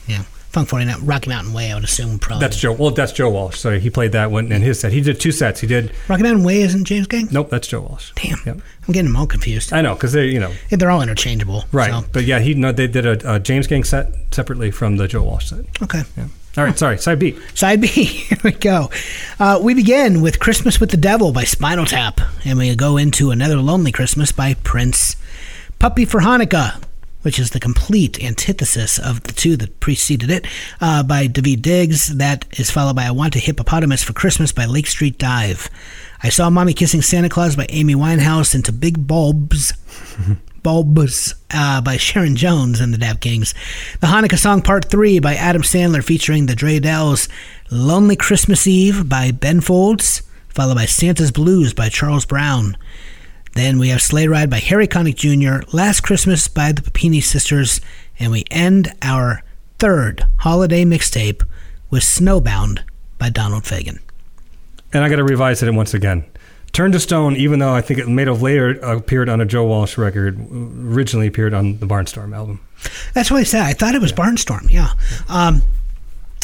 yeah, Funk 49, Rocky Mountain Way, I would assume probably. that's Joe. Well, that's Joe Walsh. So he played that one in his set. He did two sets. He did. Rocky Mountain Way isn't James Gang? Nope, that's Joe Walsh. Damn. Yep. I'm getting them all confused. I know because they, you know, Yeah, They're all interchangeable. right. so- But yeah, he no, they did a, a James Gang set separately from the Joe Walsh set. Okay. Yeah. All right. Sorry. Side B. Side B, here we go. Uh, we begin with Christmas with the Devil by Spinal Tap, and we go into Another Lonely Christmas by Prince. Puppy for Hanukkah, which is the complete antithesis of the two that preceded it, uh, by Daveed Diggs. That is followed by I Want a Hippopotamus for Christmas by Lake Street Dive. I Saw Mommy Kissing Santa Claus by Amy Winehouse, into Big Bulbs. Bulbs uh, by Sharon Jones and the Dap Kings. The Hanukkah Song Part 3 by Adam Sandler featuring the Dre Dells. Lonely Christmas Eve by Ben Folds, followed by Santa's Blues by Charles Brown. Then we have Sleigh Ride by Harry Connick Jr., Last Christmas by the Puppini Sisters, and we end our third holiday mixtape with Snowbound by Donald Fagen. And I got to revise it once again. Turn to Stone, even though I think it made of later appeared on a Joe Walsh record, originally appeared on the Barnstorm album. That's what I said. I thought it was Barnstorm. Yeah. Um,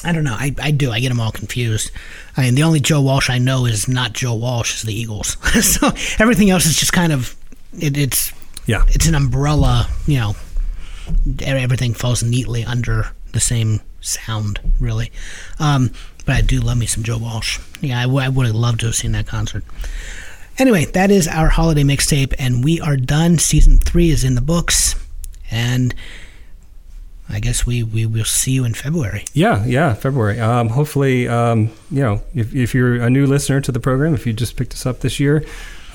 I don't know. I, I do. I get them all confused. I mean, the only Joe Walsh I know is not Joe Walsh. Is the Eagles. so everything else is just kind of it, it's Yeah. it's an umbrella. You know, everything falls neatly under the same sound, really. Um, but I do love me some Joe Walsh. Yeah, I, w- I would have loved to have seen that concert. Anyway, that is our holiday mixtape, and we are done. Season three is in the books, and I guess we, we will see you in February. Yeah, yeah, February. Um, hopefully, um, you know, if, if you're a new listener to the program, if you just picked us up this year,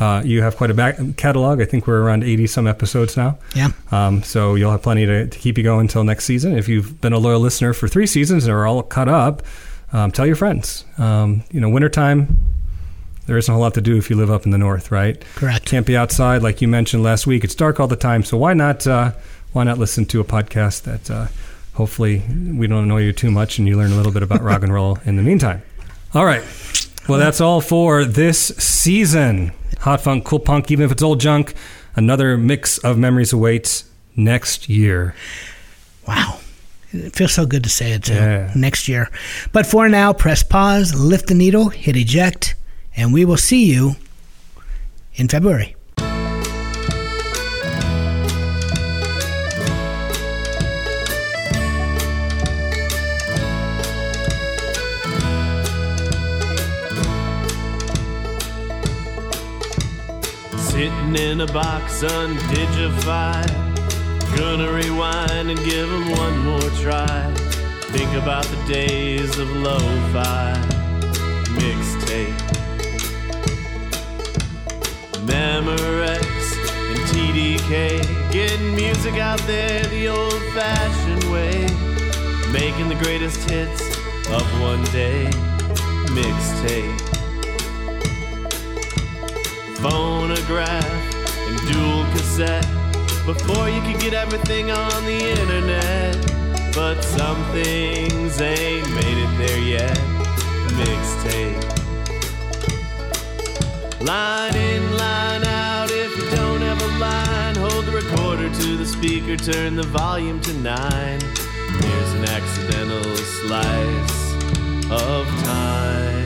uh, you have quite a back catalog. I think we're around 80 some episodes now. Yeah. Um, so you'll have plenty to, to keep you going until next season. If you've been a loyal listener for three seasons and are all caught up, um, tell your friends. Um, you know, wintertime, there isn't a whole lot to do if you live up in the north, right? Correct. Can't be outside like you mentioned last week. It's dark all the time, so why not? Uh, why not listen to a podcast that uh, hopefully we don't annoy you too much and you learn a little bit about rock and roll in the meantime. All right. Well, that's all for this season. Hot funk, cool punk, even if it's old junk. Another mix of memories awaits next year. Wow. It feels so good to say it too. Yeah. Next year. But for now, press pause, lift the needle, hit eject, and we will see you in February. Sitting in a box undignified. Gonna rewind and give 'em one more try. Think about the days of lo-fi mixtape. Memorex and TDK. Getting music out there the old-fashioned way. Making the greatest hits of one day. Mixtape phonograph and dual cassette before you could get everything on the internet. But some things ain't made it there yet. Mixtape. Line in, line out. If you don't have a line, hold the recorder to the speaker, turn the volume to nine. Here's an accidental slice of time.